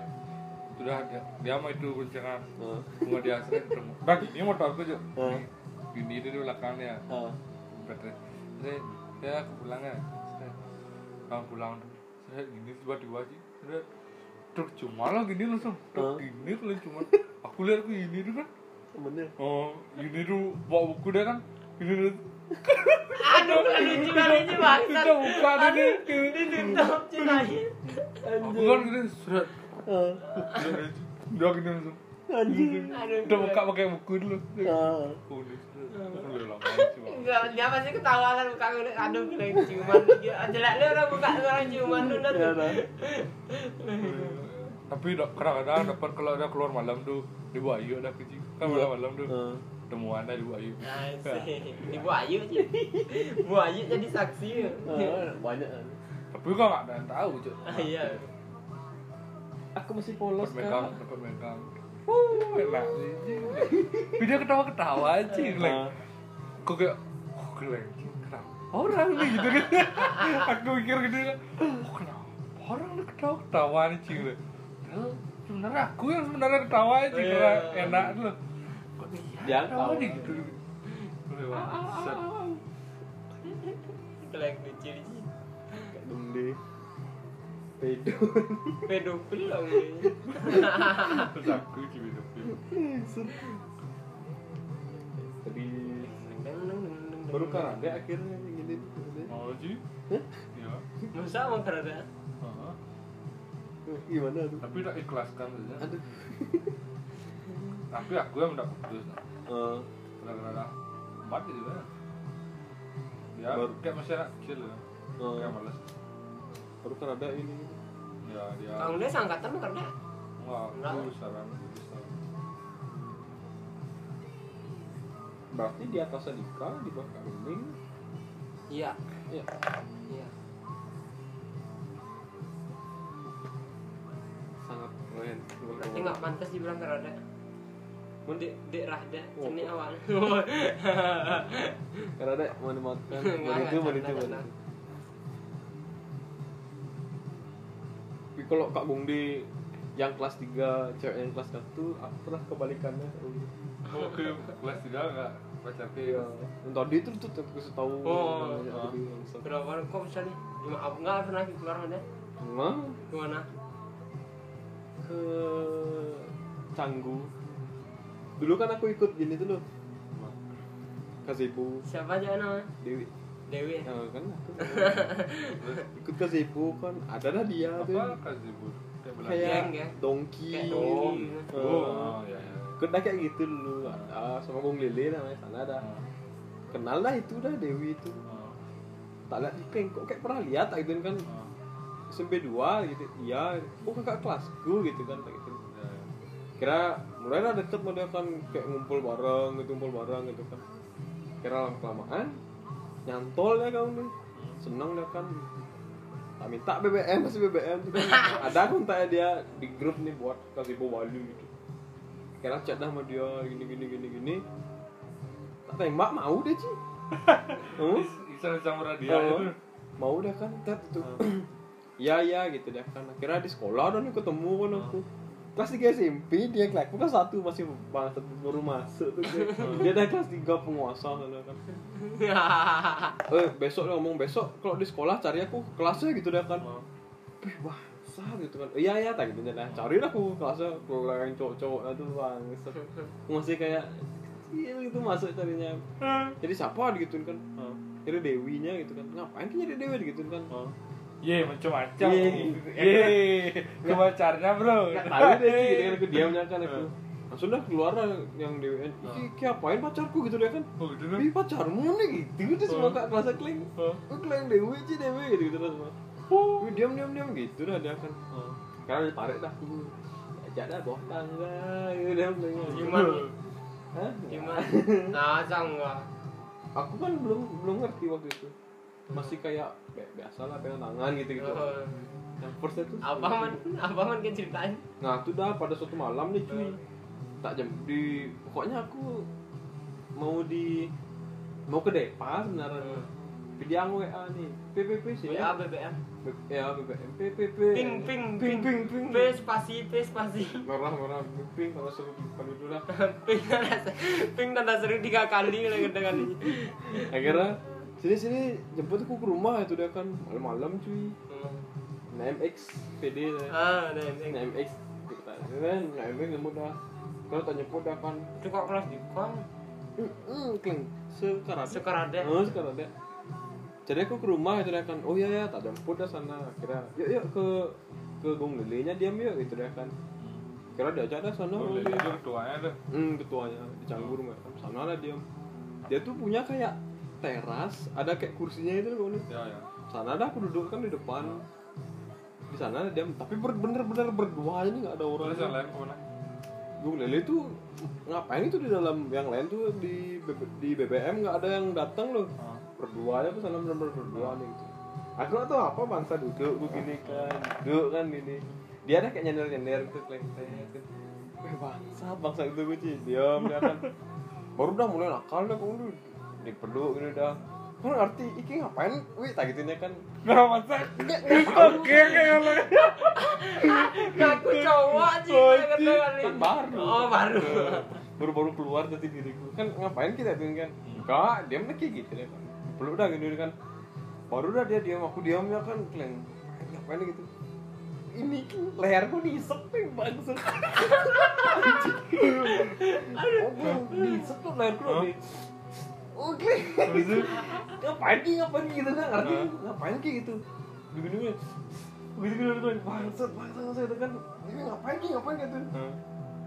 sudah dia, dia mau itu rencana bunga dia sering ketemu bang ini motor aku juga Hah? gini itu di belakangnya Hah? baterai saya saya aku pulang ya saya bang pulang saya gini tiba-tiba sih saya truk cuma lah gini langsung truk gini kalau cuma aku lihat aku gini tuh kan Temennya. oh gini tuh bawa buku dia kan gini tuh Aduh, lucu kali ini bangsat. Itu bukan ini. Ditutup cinain. aku kan gini surat udah gini langsung Anjing. Udah buka pakai buku dulu udah lama cuma Enggak, dia pasti ketawa kan buka aduh kena ciuman. Jelek lu orang buka orang ciuman lu. Ya dah. tapi da- kadang-kadang dapat kalau ada keluar malam tuh di Buayu ada kucing kan malam malam tuh Hah? temuan ada di Buayu Asik. Ibu Ayu sih. Bu Ayu jadi saksi. Hah? Banyak. tapi kok nggak ada yang tahu cok Iya. Aku masih polos dapat megang kan. dapat megang uh enak sih tapi dia ketawa-ketawa aja like kok kayak oh kenapa orang nih gitu kan aku mikir gitu kan oh kenapa orang nih ketawa-ketawa nih cing sebenarnya aku yang sebenarnya ketawa aja Iya. karena enak tuh kok dia ketawa tahu. nih gitu Lewat. Set. Kelek lucu sih. Kayak. Pedo. Pedofil lah terus aku sih gitu Tapi baru ada akhirnya gini. mau sih Hah? ya Masa mau kerja? Heeh. Gimana tuh? tapi tak ikhlaskan saja Aduh. tapi aku yang udah putus nah. Eh, gara-gara empat gitu kan ya Baru- kayak masih anak kecil ya Oh. kayak males baru kan kerada ini. Ya dia kang dia seangkatan mah kerada enggak aku sekarang berarti di atas Adika di bawah Kuning iya. Iya. Iya. Sangat keren. Berarti nggak pantas dibilang kerada mau dek dek rahda ini oh, awal. Kerada mau dimakan mau itu mau itu mau itu kalau Kak Gungdi yang kelas 3, cewek yang kelas 1, aku pernah kebalikannya. Oke, kelas tiga enggak pacar Iya. dia. Yang tadi itu tuh aku kasih tahu. Oh. namanya bangsat. Berapa kok bisa nih? Cuma aku nggak pernah keluar mana? Emang Ke mana? ke Canggu. Dulu kan aku ikut gini tuh loh. Gazebo Siapa aja nama? Dewi. Dewi. Ya, kan ikut gazebo kan ada dah dia tuh. Apa kasih bur? Kayak ya? dongki. Kayak Oh, dongki. Oh, ya ya. Ikut dah kayak gitu dulu. Ada sama Bung Lele namanya sana ada. Kenal dah itu dah Dewi itu. Oh, Tak lihat di peng kok kayak pernah lihat tak gitu kan. oh, SMP 2 gitu. Iya, oh kakak kelasku gitu kan kayak gitu. ya, ya. kira mulai lah deket model kan kayak ngumpul bareng gitu ngumpul bareng gitu kan kira lama kelamaan nyantol ya kamu nih seneng dia kan. Tak minta BBM masih BBM tuh ada kontaknya dia di grup nih buat kasih bawa Bali gitu. Kira chat dah sama dia gini gini gini gini. Tak tembak mau deh sih hmm? Iseng-iseng dia. Oh, itu. mau deh kan tet itu iya iya gitu deh kan. Akhirnya di sekolah nih ketemu kan aku kelas 3 SMP dia kelas kelas satu masih bangsa baru masuk tuh dia, dia udah kelas 3 penguasa sana kan. Eh besok dia ngomong besok kalau di sekolah cari aku ke kelasnya gitu deh kan. Oh. Wih, bahasa gitu kan. Iya iya tak gitu dah cari lah aku kelasnya kalau yang cowok-cowok itu bang masih kayak kecil gitu masuk carinya. Jadi siapa gitu kan. Jadi dewinya gitu kan. Ngapain sih nyari dewi? gitu kan Ye, macam-macam. Ye. Ye, ke pacarnya bro. nggak tahu deh gitu kan aku diamnya kan aku langsung dah keluar yang dewi iki iki apain pacarku gitu deh kan Oh, gitu? Ih pacarmu nih gitu udah semua Oh. kak kelasnya kling oh kling dewi aja dewi gitu gitu Oh. Wih, diam diam diam gitu dah dia kan karena ditarik dah aku ajak dah bawah tangga gitu dia bilang Gimana? Hah? Gimana? Nah, enggak. aku kan belum belum ngerti waktu itu masih kayak bi- biasa lah pegang tangan gitu gitu Oh. yang first itu Abang man, abang man ke ceritain. nah itu dah pada suatu malam nih cuy. Tak jam di pokoknya aku mau di mau ke Depa sebenarnya. Hmm. tapi dia WA nih. PPP sih. WA BBM. Ya BBM PPP Ping ping ping. Ping ping P spasi P spasi. merah merah ping kalau seru kalau dulu lah. Ping tanda ping tanda seru tiga kali lagi kata kali. akhirnya sini sini jemput aku ke rumah itu dia kan malam-malam cuy nah MX PD lah Ah, ada yang nah MX kita kan nah MX jemput dah kalau tak jemput dah kan itu kok kelas di kom Hmm, kling sekarang sekarang ada. Oh, sekarang ada. Jadi aku ke rumah itu dia kan, oh iya ya, tak jemput dah sana. Kira, yuk yuk ke ke Gong Lelenya diam yuk gitu dia kan. Kira diajak dah sana. Oh, oh, itu dia. ketuanya tuh. Hmm, ketuanya di Canggur mah. Sana lah diam. Dia tuh punya kayak teras, ada kayak kursinya itu loh. Ya, ya. Sana dah aku duduk kan di depan. Di sana diam, tapi bener-bener berdua ini nggak ada orang. Terus yang lain ke mana? Gung Lele tuh ngapain itu di dalam yang lain tuh di di BBM nggak ada yang datang loh Oh. berdua aja tuh sana bener-bener berdua nih gitu aku nggak tahu apa bangsa duduk begini kan duduk kan gini dia ada kayak nyender nyender gitu kelengkeng gitu bangsa bangsa itu gue diam dia kan baru dah mulai nakal dah kamu tuh dipeluk gini dah. Kan ngerti iki ngapain? Wih tak gitunya kan. Nggak masa. Oke, kayak? Aku cowok Oh, kali. kan baru. Oh, baru. baru-baru keluar dari diriku. Kan ngapain kita tuh kan? Enggak diam lagi gitu deh kan peluk dah gini kan. Baru dah dia diam aku diam ya kan. Kleng ngapain gitu? Ini leherku diisep nih bangsa oh belum diisep tuh leherku Hah? Oke. Ngapain ki ngapain gitu kan ngerti? Ngapain ki gitu? Begini begini begitu gitu gitu. Bangsat bangsat bangsat gitu kan. Ini ngapain ki ngapain gitu?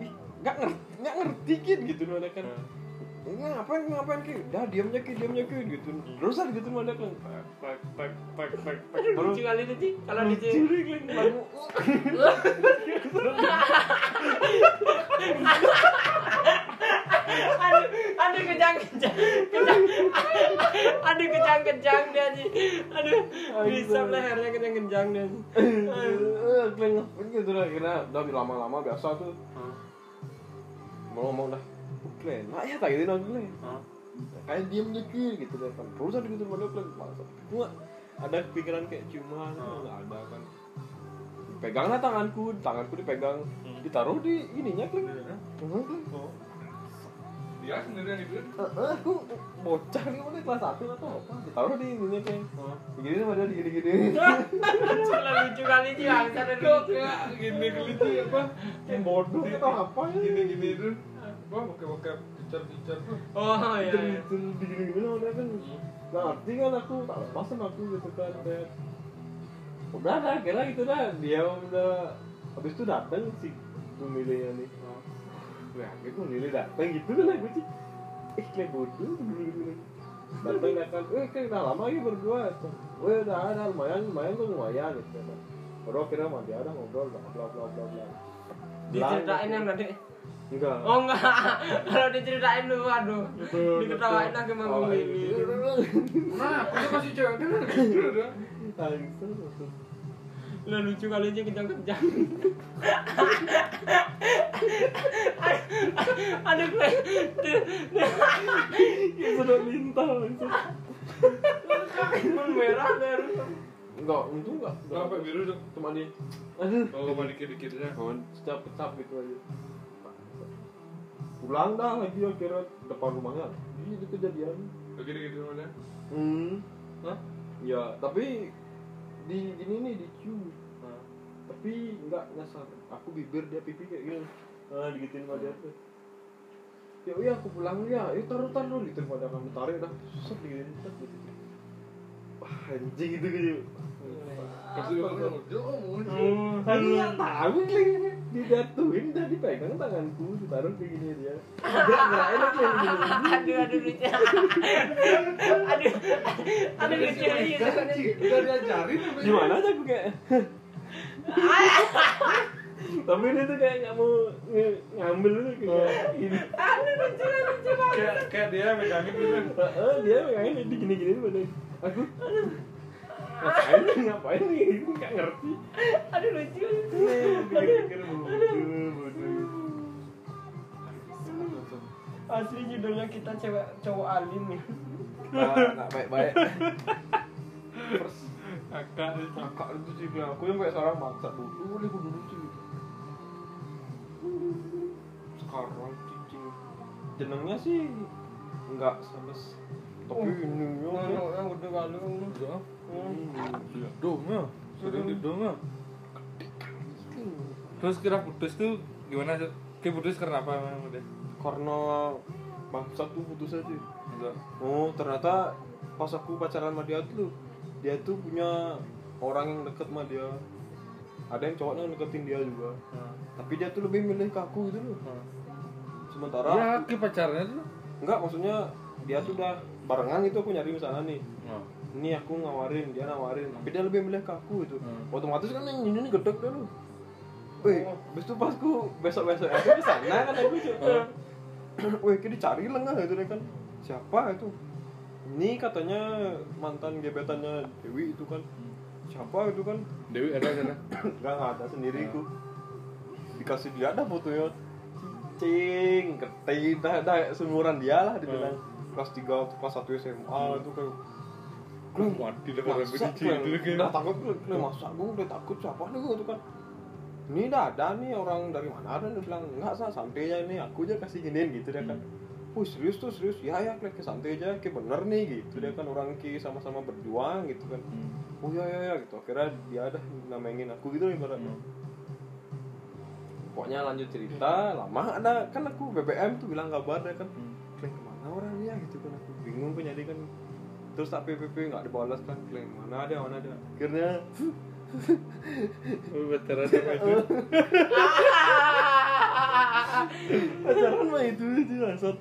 Ih nggak ngerti nggak ngerti gitu ada kan. Ini ngapain ngapain ki? Dah diamnya ki diamnya ki gitu. Terus ada gitu ada kan. Pak pak pak pak pak baru Lucu kali itu, Ci. Kalau di curi kling baru aduh, aduh kejang kejang kejang aduh kejang kejang dia nih aduh bisa lehernya kejang kejang dia Eh, ngapain gitu lah kira udah lama-lama biasa tuh. Mau ngomong dah. Glenn nah ya tak gitu dong Glenn kayak diem nyekir gitu deh kan terus ada gitu pada Glenn masa gua ada pikiran kayak cuma nggak ada kan. Pegang lah tanganku tanganku dipegang. Ditaruh di ininya Glenn Dia sendirian itu Eh, eh, aku bocah nih mana kelas satu atau apa? Ditaruh di ininya Glenn gini sama dia digini-gini Cila lucu kali sih bangsa dan kok lucu. kayak gini gitu apa? Yang bodoh atau apa ya? gini gini itu wah pakai pakai picar picar tuh oh iya iya. Itu digini-gini sama dia kan. Nah, arti kan aku tak lepasin aku gitu kan kayak udah dah kira gitu dah. Dia udah habis itu datang si pemilihnya nih Wah, aku pemilih datang gitu kan aku sih. Eh kayak bodoh datang datang eh kayak udah lama lagi berdua. Ya udah ada lumayan lumayan tuh lumayan. Gitu baru kira sama dia ada ngobrol bla bla bla bla bla. Diceritain yang tadi? Enggak. Oh enggak. Kalau diceritain lu aduh. Diketawain lagi sama gue nah aku masih cewek kan Lah lucu kali aja kejang-kejang. Aduh, gue. Kayak sudah lintah itu. merah dari. Enggak, untung enggak. Kenapa biru dong? Cuma di aduh. Oh, cuma dikit-dikitnya. Kawan secap-cap gitu aja. Pulang dah lagi akhirnya depan rumahnya. Ini itu kejadian. Begitu-gitu mana? Hmm. Hah? Ya, tapi di gini nih di Q. Tapi enggak nyasar. Aku bibir dia pipi kayak gini. Ah, digituin sama dia tuh. Ya iya aku pulang ya, ya taruh taruh gitu pada kamu tarik dah, set digituin gitu. Wah anjing itu gitu. Apa bakal tuh? ngomong. Nggak tahu kling dijatuhin dah dipegang tanganku ditaruh kayak gini dia. Dia nggak enak gini. Aduh, aduh lucu. Aduh. Aduh lucu lucu. Udah diajarin Gimana aja aku kayak. Tapi dia tuh kayak nggak mau ngambil tuh kayak gini. Aduh lucu lucu banget. kayak dia megangin gitu. Dia megangin di gini-gini pada aku. Ngapain nih, ngapain nih? Nggak ngerti. Aduh lucu. Pikir-pikir bodoh. Asli judulnya kita cewek cowok alim ya. Nggak baik-baik. Terus Kakak itu. kakak itu sih bilang aku yang kayak seorang maksa dulu boleh kudu lucu gitu sekarang cicing jenengnya sih nggak sampai s- tapi ini ya Yang udah kali. Udah. Hmm. Iya, dong ya. Sering di dong. Terus kira putus tuh gimana sih? Kayak putus karena apa emang udah? karena bangsa tuh putus aja Enggak. oh ternyata pas aku pacaran sama dia tuh dia tuh punya orang yang deket sama dia ada yang cowoknya yang deketin dia juga Nah. tapi dia tuh lebih milih ke aku gitu loh Nah. sementara Ya, ke pacarnya tuh. enggak maksudnya dia tuh udah barengan itu aku nyari misalnya nih Nah. Ini aku ngawarin dia nawarin. Tapi dia lebih milih ke aku itu. Hmm. otomatis kan yang ini gedek dah lu Wih, habis itu pas ku besok-besok aku di sana kan aku Hmm. Wih, kayak dicari lah nggak itu deh kan. Siapa itu? Ini katanya mantan gebetannya Dewi itu kan. Siapa itu kan? Dewi ada ada. Enggak, nggak ada sendiri ku. Dikasih dia ada fotonya Cing, ketih, dah, dah, seumuran dia lah dibilang Kelas 3, kelas 1 SMA itu kayak Gue mati dah benci Udah takut gue, masa gue udah takut siapa nih gue tuh kan? Ini udah ada nih orang dari mana dan dia bilang Enggak sah santai aja ini aku aja kasih giniin gitu dia kan. Oh serius tuh serius? Ya ya Glenn, ke santai aja kayak bener nih gitu dia kan orang ki sama-sama berjuang gitu kan. Oh ya ya ya gitu. Akhirnya dia ada namain aku gitu ibaratnya. Pokoknya lanjut cerita lama ada kan aku BBM tuh bilang kabar deh kan. Glenn ke mana orangnya gitu kan aku bingung kan jadi kan terus tak PPP nggak dibalas kan? Glenn mana ada mana ada. Akhirnya Oh, pacaran sama itu. pacaran mah itu itu langsung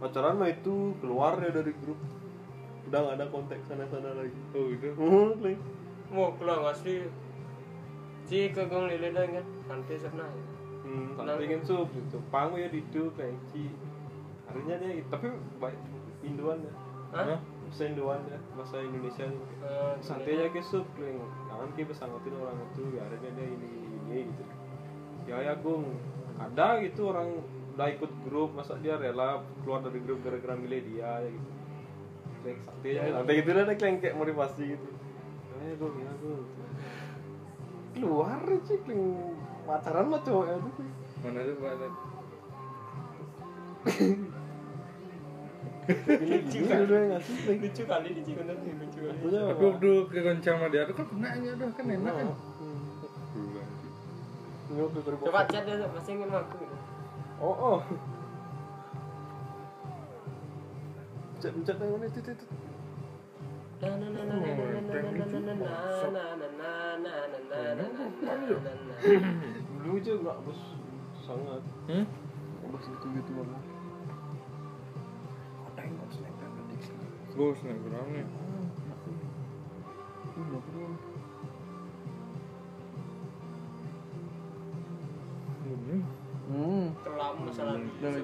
pacaran mah itu keluar ya dari grup. Udah nggak ada kontak sana sana lagi. Oh, itu. oh Glenn Mau pulang asli. Si kegong lele kan, santai sana. hmm, sampingin sup gitu. Pang ya di itu kayak ci harinya dia tapi baik Induan ya. Hah? Bahasa Induan ya bahasa Indonesia. Eh, santai aja ke sub yang jangan bersangkutin orang itu ya akhirnya dia ini ini, ini gitu. Ya ya gung. Ada gitu orang udah ikut grup masa dia rela keluar dari grup gara-gara milih dia ya gitu. Kayak santai aja. Santai gitu ada yang kayak motivasi gitu. Ya gung ya gung. Keluar sih yang pacaran mah cowok ya tuh mana tuh pak lucu lucu kali di lucu kali aku dulu ke sama dia pernah aja tuh kan enak kan coba chat deh masih ingin aku oh oh chat chat yang dulu aja bos sangat hmm? bos gitu gitu apa Сложное уравнение. Hmm. Kelam masalah di ya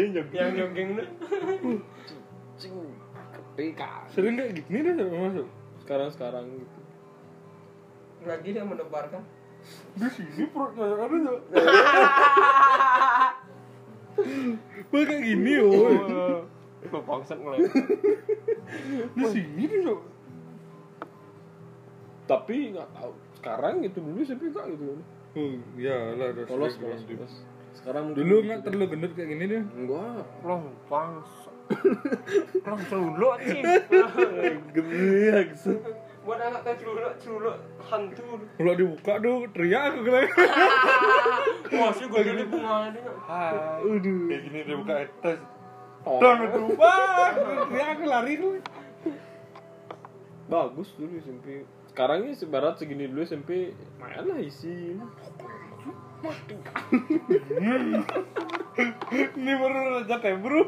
yang jogging Yang jogging. Yang jogging lu. Sering gak gini deh masuk. Sekarang sekarang gitu. Lagi dia menebarkan. di sini perutnya ada tuh Wah kayak gini woi Gue bangsat ngeliat. di sini tuh. Tapi nggak tahu. Sekarang gitu dulu SMP nggak gitu. oh ya lah Polos polos polos. Sekarang dulu nggak terlalu gendut kayak gini deh Enggak. Long bangsa. Long celuluk sih. Gede gitu. Buat anak teh celuluk celuluk hantu. kalau dibuka tuh teriak aku bilang Wah, sih gue jadi bunga dia. Aduh. Kayak gini dia buka etas. Dan itu wah, teriak aku lari tuh. Bagus dulu SMP. Sekarang ini sebarat segini dulu SMP main lah isi. Ini baru raja tembru.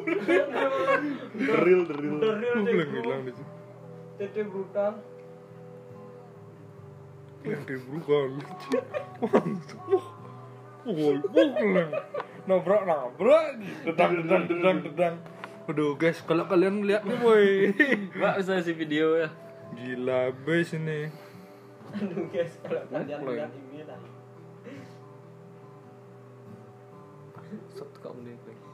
Deril deril. Deril Aku deh, bilang bro. hilang di situ. Tete brutal. Yang tembru kali. Wah, wah, bilang. Nabrak nabrak, dedang dedang dedang dedang. Aduh guys, kalau kalian lihat nih boy, Mbak bisa sih video ya. gila base ini. Aduh guys, kalau kalian lihat ini lah. Satu kau menit lagi.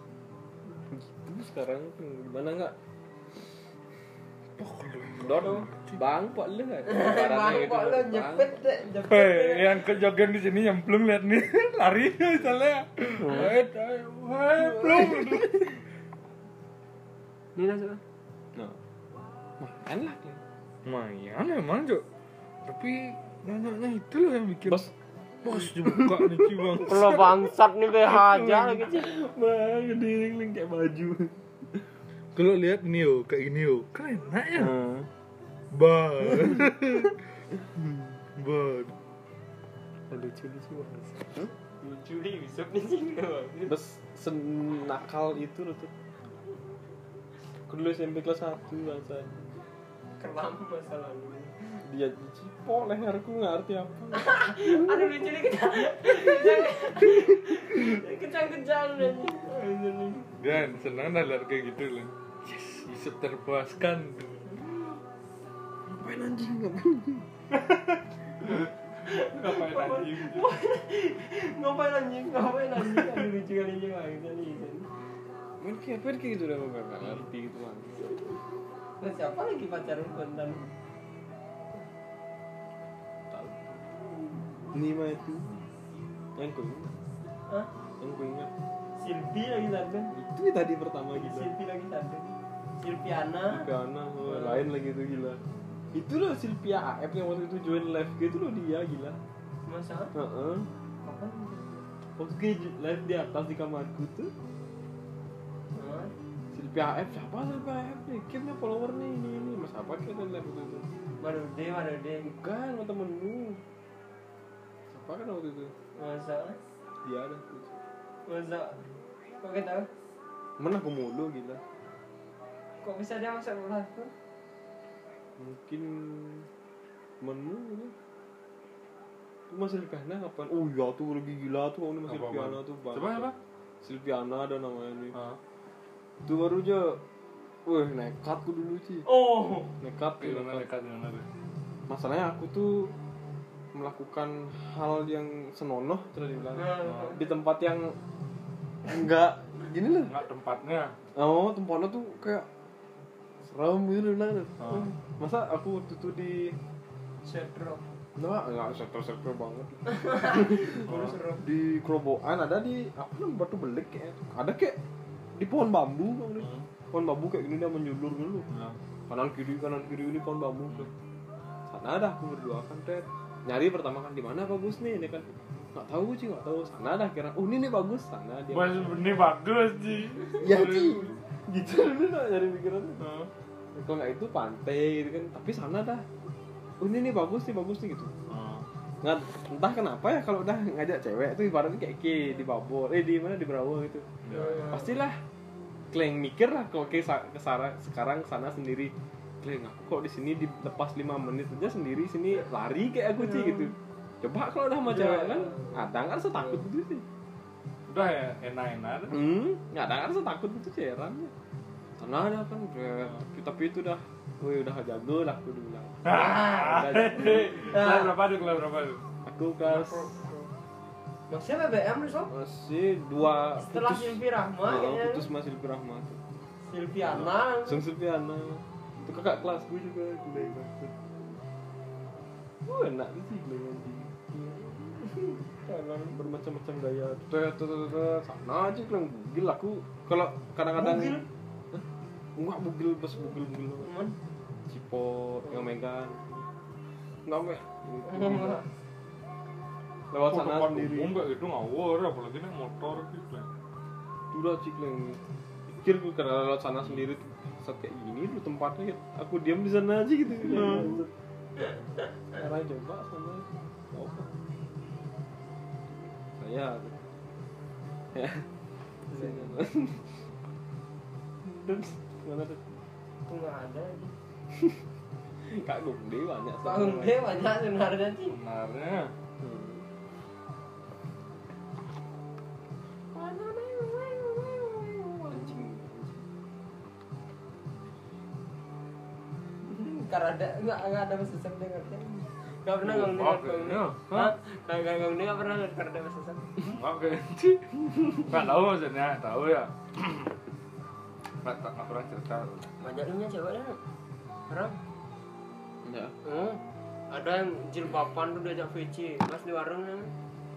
Gitu sekarang gimana nggak? Dor, bang, pak lu kan? Bang, kok lo jepit deh. Hei, yang kejogen di sini nyemplung lihat nih, lari misalnya. Hei, hei, belum. Ini lah coba. Nah, makan lah. Kling. Lumayan emang, Cok. Tapi banyaknya itu loh yang bikin. Bos, bos dibuka nih Ci, bang. Kalau bangsat nih BH aja lagi bang, gede kling kayak baju. Kalau lihat ini yo, kayak gini yo, kan enak ya. Hmm. Bar. Bar. Lucu lucu banget. Lucu nih, bisa nih sih. Bes senakal itu loh tuh. Aku dulu SMP kelas 1 bangsa. Kelam masa lalu. Dia cipo leherku nggak arti apa. Aduh lucu nih kejang. Kejang-kejang nih. Dan senang dah lihat kayak gitu lah. Yes, bisa terpuaskan. Ngapain anjing ngapain? Ngapain anjing? Ngapain anjing? Ngapain anjing? Aduh lucu kali ini bangsa nih. Main kayak gitu udah nggak ngerti gitu. Nah, siapa lagi pacaran kontan? Nima itu yang ku ingat, Hah? yang ku ingat Silvi lagi satu. itu tadi pertama gila. Silvi lagi satu. Silviana. Silviana oh, lain lagi tuh gila. Itu loh Silvia AF yang waktu itu join live gitu loh dia gila. Masa? Heeh. Waktu dia ju- live di atas di kamarku tuh Hah? Silvia AF siapa Silvia AF nih? Kimnya follower nih ini ini mas apa kita live itu tuh? Marude, Marude. Bukan sama temenmu. Siapa kan waktu itu? Masa? Dia ada. Masa? Kok kita tahu? Mana aku mulu gila. Kok bisa dia masuk kelas tuh? mungkin temenmu gitu itu mas Silviana ngapain oh iya tuh lagi gila tuh ini mas Apa, Silviana apa? tuh Coba apa? Silviana ada namanya nih Ah. itu baru aja wah nekat ku dulu sih Oh. nekat Gimana nekat. nekat gimana tuh? masalahnya aku tuh melakukan hal yang senonoh terus dibilang Nah, di tempat yang enggak gini loh Enggak tempatnya. oh tempatnya tuh kayak serem gitu bilang tuh. Ah. masa aku waktu itu di Setro. Enggak, enggak sektor-sektor banget. Seru. Di Kerobokan ada di apa namanya batu belik kayak. Ada kayak di pohon bambu Bang, nih. Hmm. Pohon bambu kayak gini dia menjulur dulu. Nah. Kanan kiri kanan kiri ini pohon bambu tuh. Sana ada aku berdua kan Ted. Nyari pertama kan di mana bagus nih ini kan. Enggak tahu sih, enggak tahu. Sana ada kira, oh ini nih bagus. Sana dia. Mas ini bagus sih. Ya Ci. Gitu dulu lah nyari pikiran. Ah. Kalau nggak itu pantai gitu kan. Tapi sana dah. Oh ini nih bagus nih, bagus nih gitu. Ah. nggak entah kenapa ya kalau udah ngajak cewek tuh ibaratnya kayak ke di Babor eh di mana di Brawo gitu Ya. pastilah kleng mikir lah kalau ke sekarang sana sendiri kleng aku kok di sini dilepas 5 menit aja sendiri sini lari kayak aku sih gitu coba kalau udah sama Ya. cewek kan ada nggak rasa takut itu sih Udah ya enak-enak. hmm nggak ada nggak rasa takut itu sih heran ya sana ada kan tapi, tapi itu udah Wih udah jago lah aku dulu bilang Ah. Kelas berapa tuh? Kelas berapa tuh? aku kelas Masih BBM nih sob. masih dua Setelah putus Silvi Rahma Oh, kayaknya. putus mas Silvi Rahma tuh Silviana. Langsung Silviana Itu kakak kelas gue juga Gila banget Oh enak sih gila anjing Kadang bermacam-macam gaya. Sana aja bilang bugil aku Kalau kadang-kadang Bugil? Enggak bugil, bos bugil-bugil Temen. Cipo yang megang Enggak meh. Lewat sana sendiri kayak gitu ngawur apalagi naik motor gitu. Udah cik leng Pikir gue karena lewat sana sendiri tuh Saat kayak gini tuh tempatnya Aku diam di sana aja gitu Sekarang coba sana apa? Saya Ya Dan Mana tuh? Nggak ada. Kak Gungde banyak Pak Hungde banyak sebenarnya sih. Sebenarnya Hmm. Karena ada nggak nggak ada bahasa Sunda ngerti. Nggak pernah Oh, ngomong dengar ya. Nggak nggak ngomong nggak pernah dengar ada bahasa Sunda. Oke, nggak tahu maksudnya, tahu ya. Nggak tak nggak pernah cerita. Banyak punya cewek dah. Orang. Ya Hmm. Ada yang jilbaban tuh diajak VC, pas di warung ya.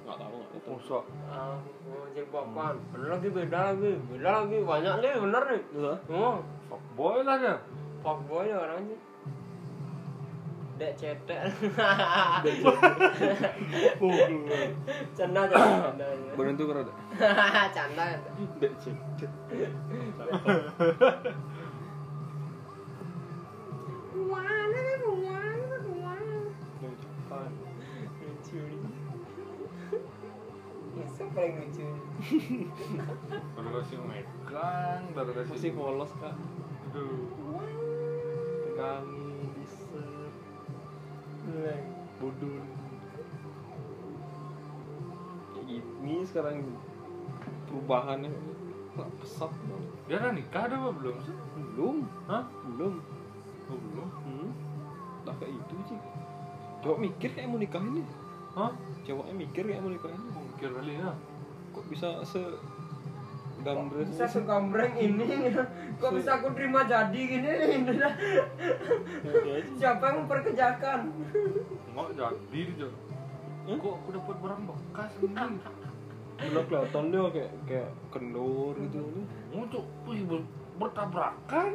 Gak tau gak tau Usok. Ah, oh, jilbaban. Bener lagi beda lagi, beda lagi banyak nih, bener nih. Iya Oh, Boy lah dia. fuckboy ya orangnya. Dek cetek. Canda aja, canda aja. Beruntung kan ada Canda ya. Dek cek Lucu nih. Itu paling lucu. Baru kasih megang, baru kasih. Masih polos kak Aduh. Pegangi Bisa Bodun Kayak gini sekarang Perubahannya Kok pesat banget Dia udah nikah ada apa belum sih? Belum Hah? Belum Oh, belum. hmm. Udah kayak itu sih Cowok mikir kayak mau nikahin nih Hah? Cowoknya mikir kayak mau nikahin nih Mungkin kali ya. Kok bisa se Gambres Bisa segambreng ini Kok bisa aku terima jadi gini. Siapa yang memperkejakan? Nggak jadi dia. Hmm? Kok aku dapat barang bekas ini? Udah kelihatan dia kayak kayak kendor gitu Untuk wih ber- bertabrakan.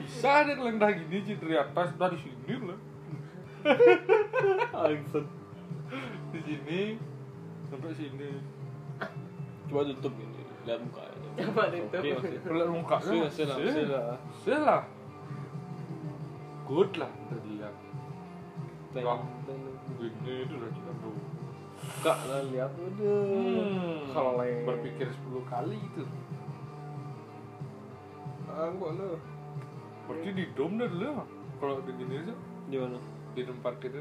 Bisa dia kalau dah gini sih dari atas dari sini lah. Angsat Di sini sampai sini. Coba tutup ini Lihat mukanya Coba tutup. Oke oke Lihat mukanya. Sudah sudah Sih. sudah Sih lah. Good lah terlihat. Teng- Wah. teng- Gini itu udah kita bro. Kak lah lihat udah Hmm. Kalau berpikir 10 kali itu. angkot lo berarti di dom dah dulu ya kalau di gini aja di mana di tempat kita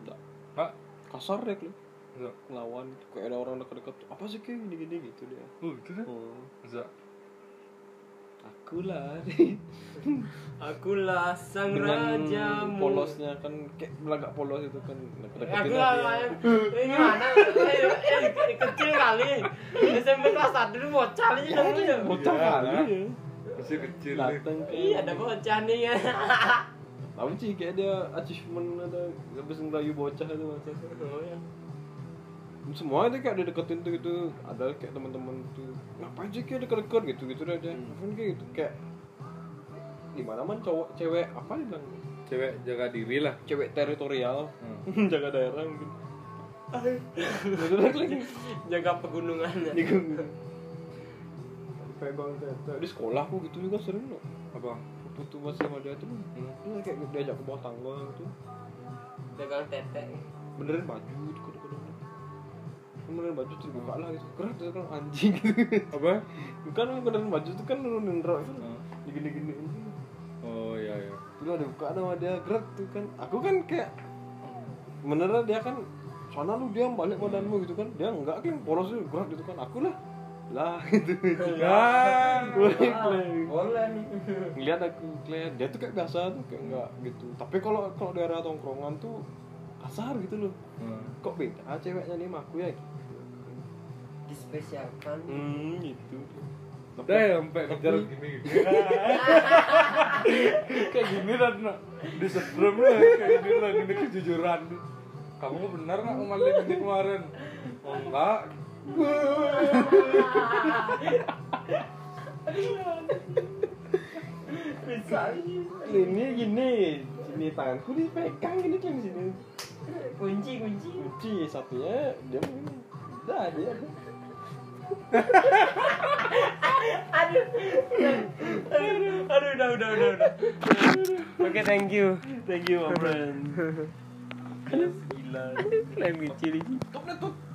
enggak Pak, kasar deh lo enggak. lawan kayak ada orang dekat-dekat apa sih kayak gini-gini gitu dia Oh, itu dah. oh. Enggak. aku lah Akulah sang dengan raja polosnya kan kayak belagak polos itu kan Aku lah ini mana? Eh, eh, kecil kali. SMP kelas satu dulu bocah aja namanya. bocah Iya, kali lah. ya Masih kecil datang Iya ada bocah nih ya. tahu sih kayak dia achievement ada habis ngelayu bocah itu masa Oh ya. Semua itu kayak dideketin tuh gitu. Ada kayak teman-teman tuh ngapain sih kayak deket-deket? gitu gitu aja. Ngapain kayak gitu? Kayak gimana man cowok cewek apa dia bilang Cewek jaga diri lah. cewek teritorial. Hmm. jaga daerah mungkin. Gitu lagi. Jaga pegunungannya. di pegang tete di sekolah aku gitu juga sering loh. Apa? putu masih sama dia tuh. Dia kayak diajak ke bawah tangga gitu. Pegang tete. benerin baju gitu benerin baju terus buka lah gitu. Keren tuh kan anjing. Gitu Apa? bukan benerin baju tuh kan nurunin rok itu. Hmm. digini-gini Oh iya iya. Terus ada buka sama dia gerak tuh kan. Aku kan kayak beneran dia kan sana lu diam balik badanmu gitu kan. Dia enggak kan polos tuh gerak gitu kan. Aku lah. Lah gitu. Ya. Boleh nih. ngeliat aku ngeliat dia tuh kayak biasa tuh kayak enggak gitu. Tapi kalau kalau daerah tongkrongan tuh kasar gitu loh. Hmm. kok beda ceweknya nih sama aku ya Dispesialkan. hmm gitu Udah ya sampai kejar gini gitu. kayak gini dan disedrum lah kayak gini lah ini kejujuran. Kamu benar nggak kemarin ini kemarin? Oh, enggak. Bisa. ini gini sini tanganku dipegang gini kan sini Kunci kunci. kunci satunya dia begini udah dia Aduh. Aduh udah udah udah udah. Oke thank you. thank you my friend Gila. Klaim kecil ini. tutup deh tutup